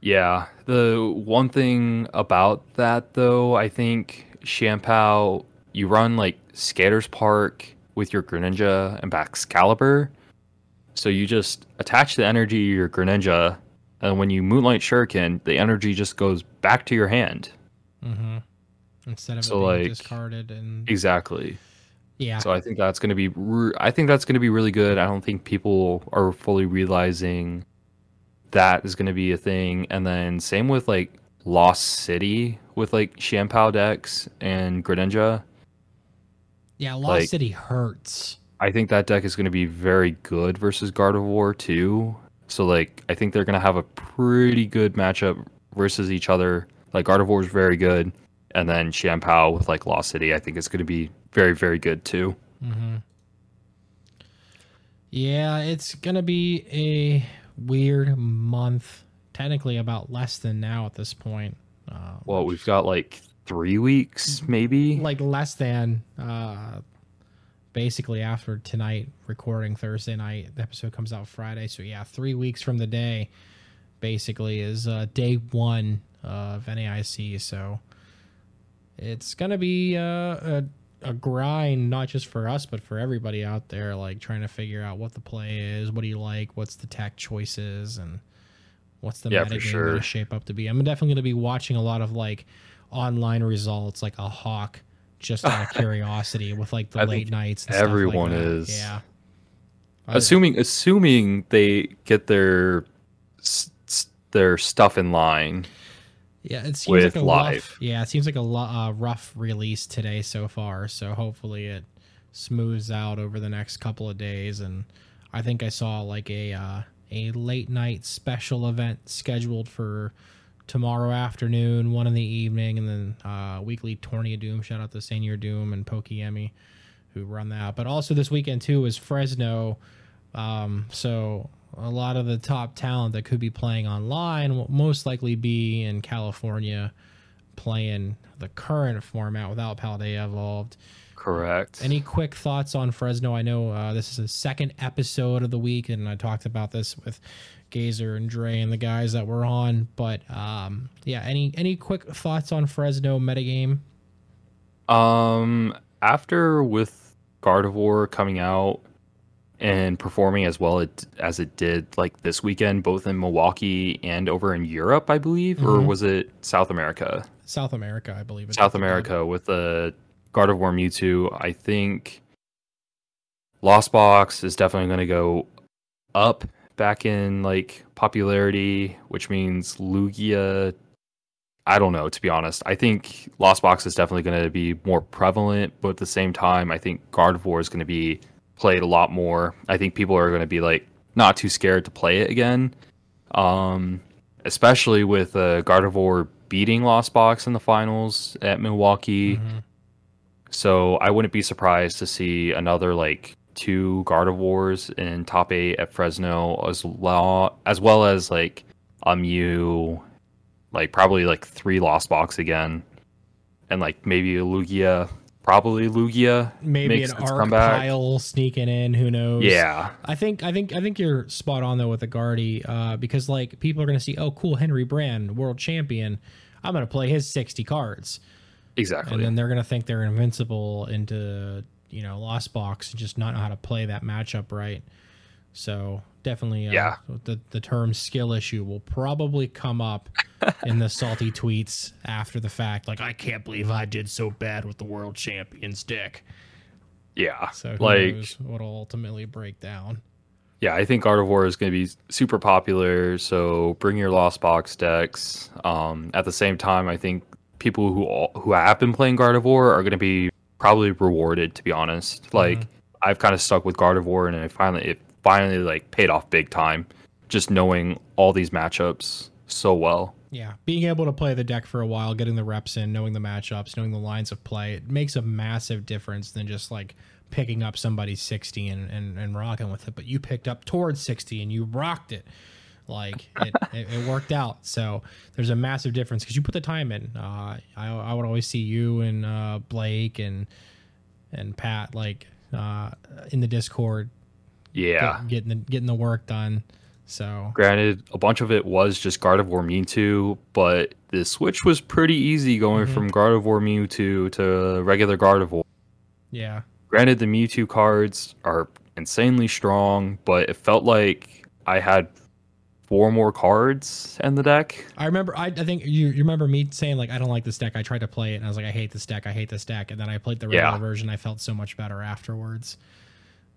Yeah. The one thing about that though, I think Chien-Pao, you run like Skaters Park with your Greninja and Baxcalibur. So you just attach the energy to your Greninja, and when you Moonlight Shuriken, the energy just goes back to your hand. Mm-hmm. Instead of So, it being like, discarded and Exactly. Yeah, So I think that's going to be re- I think that's going to be really good. I don't think people are fully realizing that is going to be a thing. And then same with like Lost City with like Chien-Pao decks and Greninja. yeah. Lost like- City hurts. I think that deck is going to be very good versus Gardevoir too. So like I think they're going to have a pretty good matchup versus each other. Like Gardevoir is very good, and then Chien-Pao with like Lost City, I think is going to be very very good too. Mm-hmm. Yeah, it's gonna be a weird month. Technically, about less than now at this point. Uh, Well, we've got like three weeks maybe. like less than uh basically after tonight recording thursday night the episode comes out friday so yeah three weeks from the day basically is uh day one of naic so it's gonna be uh, a, a grind not just for us but for everybody out there like trying to figure out what the play is what do you like what's the tech choices and what's the Yeah, sure. gonna shape up to be i'm definitely gonna be watching a lot of like online results like a hawk just out of curiosity with like the I late nights and stuff like everyone that. is. yeah assuming assuming they get their their stuff in line. Yeah, it seems like a live. rough. Yeah, it seems like a lo- uh, rough release today so far. So hopefully it smooths out over the next couple of days. And I think I saw like a uh, a late night special event scheduled for tomorrow afternoon, one in the evening, and then uh, weekly tourney of Doom. Shout out to Senior Doom and Pokeyemi who run that. But also this weekend too is Fresno. Um, so a lot of the top talent that could be playing online will most likely be in California playing the current format without Paldea evolved. Correct. Any quick thoughts on Fresno? I know uh, this is the second episode of the week, and I talked about this with Gazer and Dre and the guys that were on. But um, yeah, any any quick thoughts on Fresno metagame? Um, after with Gardevoir coming out and performing as well it, as it did like this weekend, both in Milwaukee and over in Europe, I believe, or Mhm. was it South America? South America, I believe. it South. America with the Gardevoir Mewtwo. I think Lost Box is definitely going to go up back in like popularity, which means Lugia. I don't know to be honest. I think Lost Box is definitely going to be more prevalent, but at the same time, I think Gardevoir is going to be played a lot more. I think people are going to be like not too scared to play it again. Um, especially with uh, Gardevoir beating Lost Box in the finals at Milwaukee. Mhm. So I wouldn't be surprised to see another like two Gardevoirs in top eight at Fresno as well as well as like a Mew, like probably like three Lost Box again, and like maybe a Lugia, probably Lugia Maybe an its arc pile sneaking in. Who knows? Yeah, I think I think I think you're spot on though with the Guardy, uh, because like people are gonna see, oh cool, Henry Brand, world champion. I'm gonna play his 60 cards, exactly. and then they're gonna think they're invincible into you know Lost Box and just not know how to play that matchup right. So definitely, uh, Yeah. the the term skill issue will probably come up in the salty tweets after the fact. Like I can't believe I did so bad with the world champion's deck. yeah, So like what'll ultimately break down. Yeah, I think Gardevoir is going to be super popular. So bring your Lost Box decks. Um, at the same time, I think people who all, who have been playing Gardevoir are going to be probably rewarded. To be honest, like I've kind of stuck with Gardevoir, and I finally it finally like paid off big time. Just knowing all these matchups so well. Yeah, being able to play the deck for a while, getting the reps in, knowing the matchups, knowing the lines of play, it makes a massive difference than just like picking up somebody's 60 and, and, and rocking with it. But you picked up Tord's 60 and you rocked it. Like it, it, it worked out. So there's a massive difference because you put the time in. Uh, I I would always see you and uh, Blake and and Pat like uh, in the Discord Yeah. get- getting the getting the work done. So Granted, a bunch of it was just Guard of Gardevoir Mewtwo, but the switch was pretty easy going Mhm. from Gardevoir Mewtwo to regular Gardevoir. yeah, Granted, the Mewtwo cards are insanely strong, but it felt like I had four more cards in the deck. I remember. I, I think you, you remember me saying like I don't like this deck. I tried to play it and I was like I hate this deck. I hate this deck. And then I played the regular Yeah. version. I felt so much better afterwards.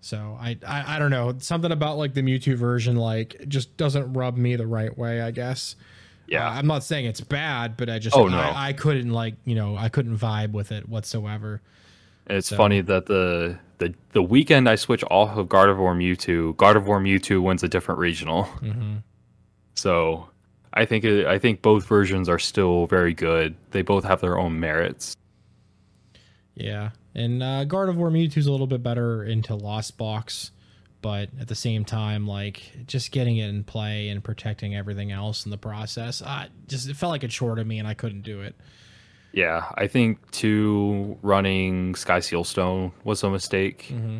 So I, I I don't know something about like the Mewtwo version like just doesn't rub me the right way. I guess. Yeah. Uh, I'm not saying it's bad, but I just Oh, no. I, I couldn't like you know I couldn't vibe with it whatsoever. And it's So- funny that the, the the weekend I switch off of Gardevoir Mewtwo, Gardevoir Mewtwo wins a different regional. hmm So I think it, I think both versions are still very good. They both have their own merits. Yeah, and uh, Gardevoir Mewtwo's a little bit better into Lost Box, but at the same time, like just getting it in play and protecting everything else in the process, I just it felt like it chore to me, and I couldn't do it. Yeah, I think two running Sky Seal Stone was a mistake. Mm-hmm.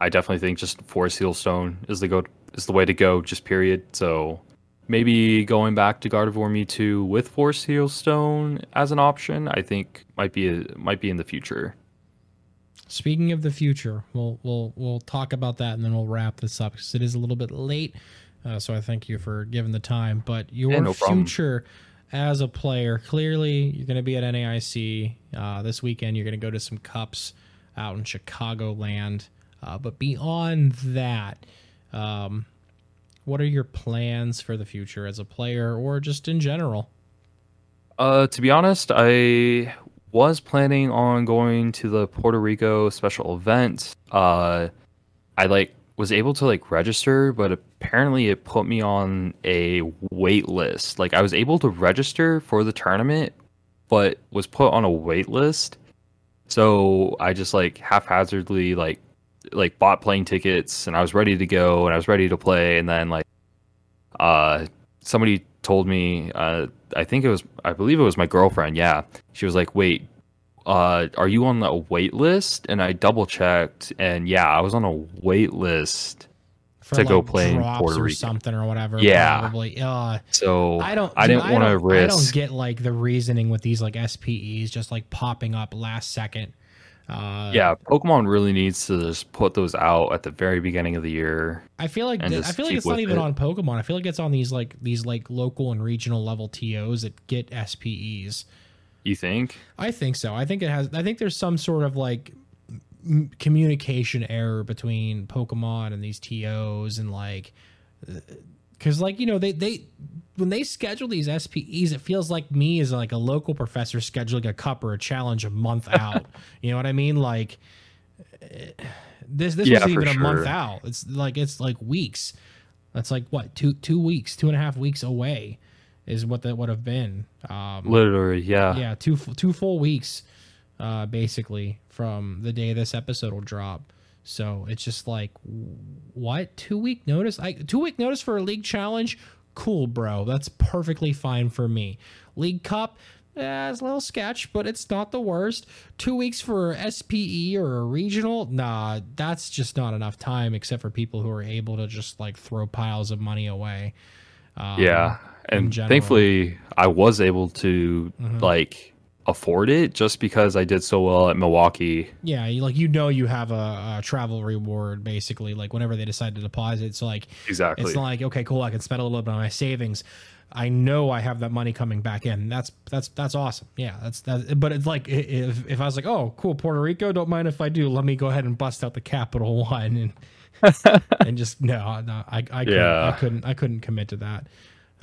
I definitely think just four Sealstone is the go is the way to go. Just period. So maybe going back to Gardevoir Mewtwo with four Seal Stone as an option, I think might be a, might be in the future. Speaking of the future, we'll we'll we'll talk about that, and then we'll wrap this up because it is a little bit late. Uh, so I thank you for giving the time. But your Yeah, no problem. future as a player, clearly you're going to be at NAIC uh, this weekend. You're going to go to some cups out in Chicagoland. Uh, but beyond that, um, what are your plans for the future as a player or just in general? Uh, to be honest, I was planning on going to the Puerto Rico special event. Uh, I like was able to like register, but apparently it put me on a wait list. Like I was able to register for the tournament, but was put on a wait list. So I just like haphazardly like like bought plane tickets and I was ready to go and I was ready to play and then like uh somebody told me uh I think it was I believe it was my girlfriend, yeah. She was like, "Wait, uh are you on the wait list?" And I double checked and yeah, I was on a wait list. For To go like play in Puerto or Rico. something or whatever. Yeah. probably. Uh, So I don't. I didn't want to don't- I don't get like the reasoning with these like SPEs just like popping up last second. Uh, Yeah, Pokemon really needs to just put those out at the very beginning of the year. I feel like th- I feel like it's not even it. on Pokemon. I feel like it's on these like these like local and regional level TOs that get SPEs. You think? I think so. I think it has. I think there's some sort of like m- communication error between Pokemon and these TOs, and like, because like you know they they when they schedule these SPEs, it feels like me as like a local professor scheduling a cup or a challenge a month out. you know what I mean? Like eh, this this Yeah, for even a month out. It's like it's like weeks. That's like what two two weeks, two and a half weeks away, is what that would have been. Um, Literally, yeah. yeah, two two full weeks, uh, basically from the day this episode will drop. So it's just like, what two week notice? I two week notice for a league challenge? Cool, bro. That's perfectly fine for me. League Cup, eh, it's a little sketch, but it's not the worst. Two weeks for SPE or a regional? Nah, that's just not enough time, except for people who are able to just like throw piles of money away. Um, Yeah. And thankfully I was able to Mhm. like afford it just because I did so well at Milwaukee. Yeah, like you know, you have a, a travel reward basically. Like whenever they decide to deposit, so like Exactly. it's like okay, cool, I can spend a little bit on my savings. I know I have that money coming back in. That's that's that's awesome. Yeah, that's that. But it's like if if I was like, oh, cool, Puerto Rico, don't mind if I do. Let me go ahead and bust out the Capital One and and just no, no, I I couldn't, I couldn't I couldn't commit to that.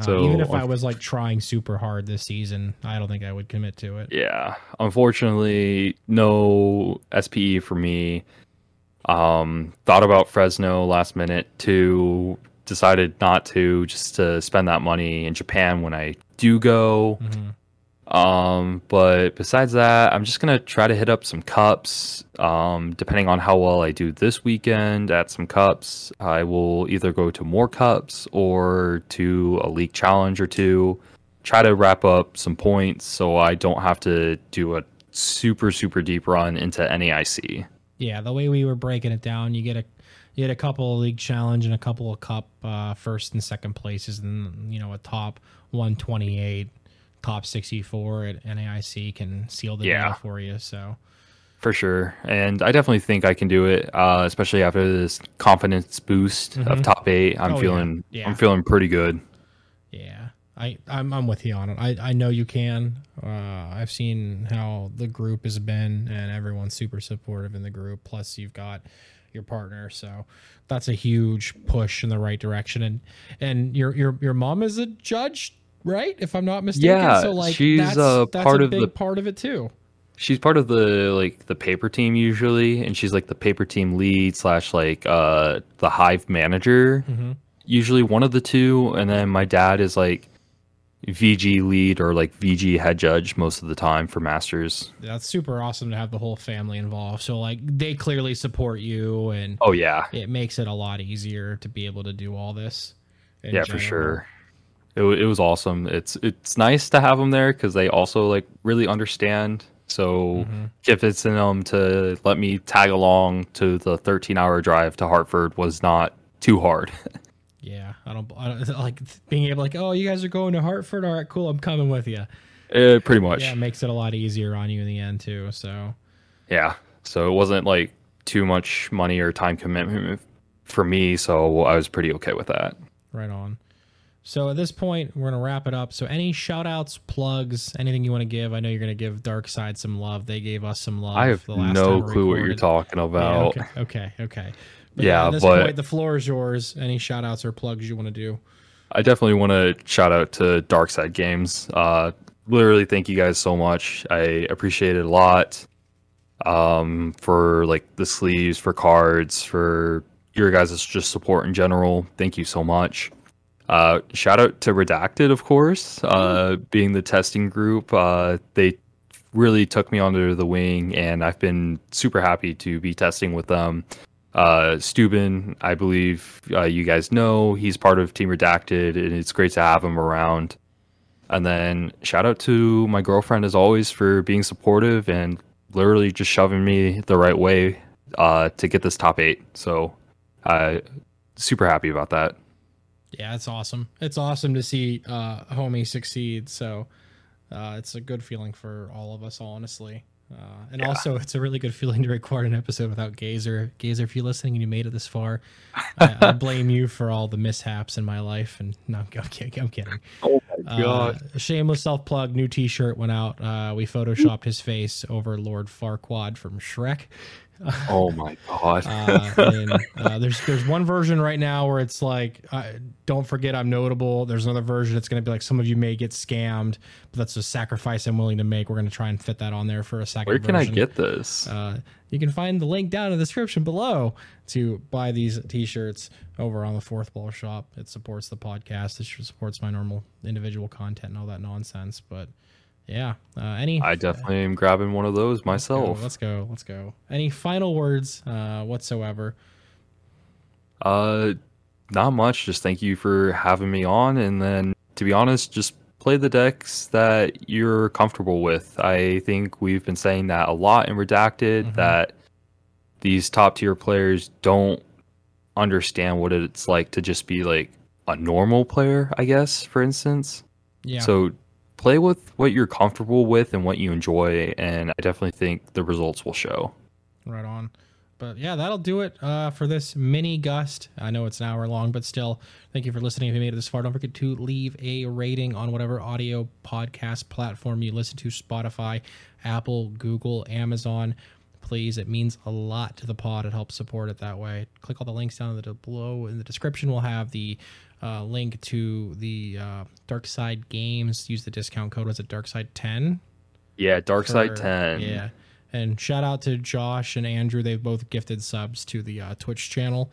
Uh, So, even if I was like trying super hard this season, I don't think I would commit to it. Yeah. Unfortunately, no SPE for me. Um, thought about Fresno last minute too. Decided not to just to spend that money in Japan when I do go. Mhm. Um, but besides that, I'm just gonna try to hit up some cups. Um, depending on how well I do this weekend at some cups, I will either go to more cups or to a league challenge or two. Try to wrap up some points so I don't have to do a super super deep run into NAIC. Yeah, the way we were breaking it down, you get a you get a couple of league challenge and a couple of cup uh, first and second places, and you know a top 128, top 64 at NAIC can seal the Yeah. deal for you. So For sure. And I definitely think I can do it, uh, especially after this confidence boost of top eight. I'm Oh, yeah. feeling Yeah. I'm feeling pretty good. yeah, I I'm, I'm with you on it. I I know you can. Uh, I've seen how the group has been, and everyone's super supportive in the group. Plus, you've got your partner, so that's a huge push in the right direction. And and your your your mom is a judge, right? If I'm not mistaken. Yeah, so like she's, that's, uh, that's part a of big the- part of it too. She's part of the like the paper team usually, and she's like the paper team lead slash like uh the hive manager. Mm-hmm. Usually one of the two, and then my dad is like VG lead or like VG head judge most of the time for masters. Yeah, That's super awesome to have the whole family involved. So like they clearly support you, and Oh yeah, it makes it a lot easier to be able to do all this. yeah for sure. It, it was awesome. It's it's nice to have them there because they also like really understand. So Mm-hmm. if it's in them to let me tag along to the 13 hour drive to Hartford was not too hard. Yeah, I don't, I don't like being able like, oh, you guys are going to Hartford. All right, cool. I'm coming with you. Uh, pretty much. Yeah, it makes it a lot easier on you in the end too. So Yeah. So it wasn't like too much money or time commitment for me. So I was pretty okay with that. right on. So at this point, we're gonna wrap it up. So any shout outs, plugs, anything you want to give? I know you're gonna give Darkside some love. They gave us some love. I have the last no clue what you're talking Yeah, about. okay, okay, okay. But Yeah, at this but- point, the floor is yours. Any shout outs or plugs you want to do? I definitely want to shout out to Darkside Games. Uh, literally, thank you guys so much. I appreciate it a lot. Um, for like the sleeves, for cards, for your guys' just support in general. Thank you so much. Uh, shout out to Redacted, of course, uh, being the testing group. Uh, they really took me under the wing, and I've been super happy to be testing with them. Uh, st00ben, I believe uh, you guys know, he's part of Team Redacted, and it's great to have him around. And then shout out to my girlfriend as always for being supportive and literally just shoving me the right way to get this top eight. So, super happy about that. Yeah, it's awesome. It's awesome to see uh, homie succeed. So uh, it's a good feeling for all of us, honestly. Uh, and also, it's a really good feeling to record an episode without Gazer. Gazer, if you're listening and you made it this far, I, I blame you for all the mishaps in my life. And no, I'm kidding. I'm kidding. Oh my Uh, shameless self plug. New T-shirt went out. Uh, we photoshopped his face over Lord Farquaad from Shrek. Oh my god. Uh, and uh, there's there's one version right now where it's like, uh, don't forget I'm notable. There's another version. It's going to be like some of you may get scammed, but that's a sacrifice I'm willing to make. We're going to try and fit that on there for a second. Where can I get this? Uh, you can find the link down in the description below to buy these t-shirts over on the Fourthwall Shop. It supports the podcast. It supports my normal individual content and all that nonsense. But yeah, uh, any I definitely am grabbing one of those myself. let's go. Let's go. Any final words uh, whatsoever? Uh, not much. Just thank you for having me on, and then to be honest, just play the decks that you're comfortable with. I think we've been saying that a lot in Redacted that these top tier players don't understand what it's like to just be like a normal player. I guess, for instance. Yeah. So play with what you're comfortable with and what you enjoy, and I definitely think the results will show. Right on. But yeah, that'll do it uh, for this mini gust. I know it's an hour long, but still, thank you for listening. If you made it this far, don't forget to leave a rating on whatever audio podcast platform you listen to Spotify, Apple, Google, Amazon. Please, it means a lot to the pod. It helps support it that way. Click all the links down below in the description. We'll have the uh, link to the uh, Darkside Games. Use the discount code. Was it Darkside 10? Yeah, Darkside Ten. Yeah. And shout out to Josh and Andrew. They've both gifted subs to the uh, Twitch channel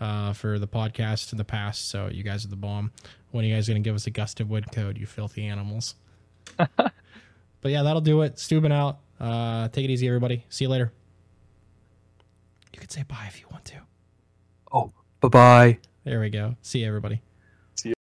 uh, for the podcast in the past. So you guys are the bomb. When are you guys going to give us a gust of wood code, you filthy animals? but yeah, that'll do it. st00ben out. Uh, take it easy, everybody. See you later. You can say bye if you want to. Oh, bye bye. There we go. See you, everybody.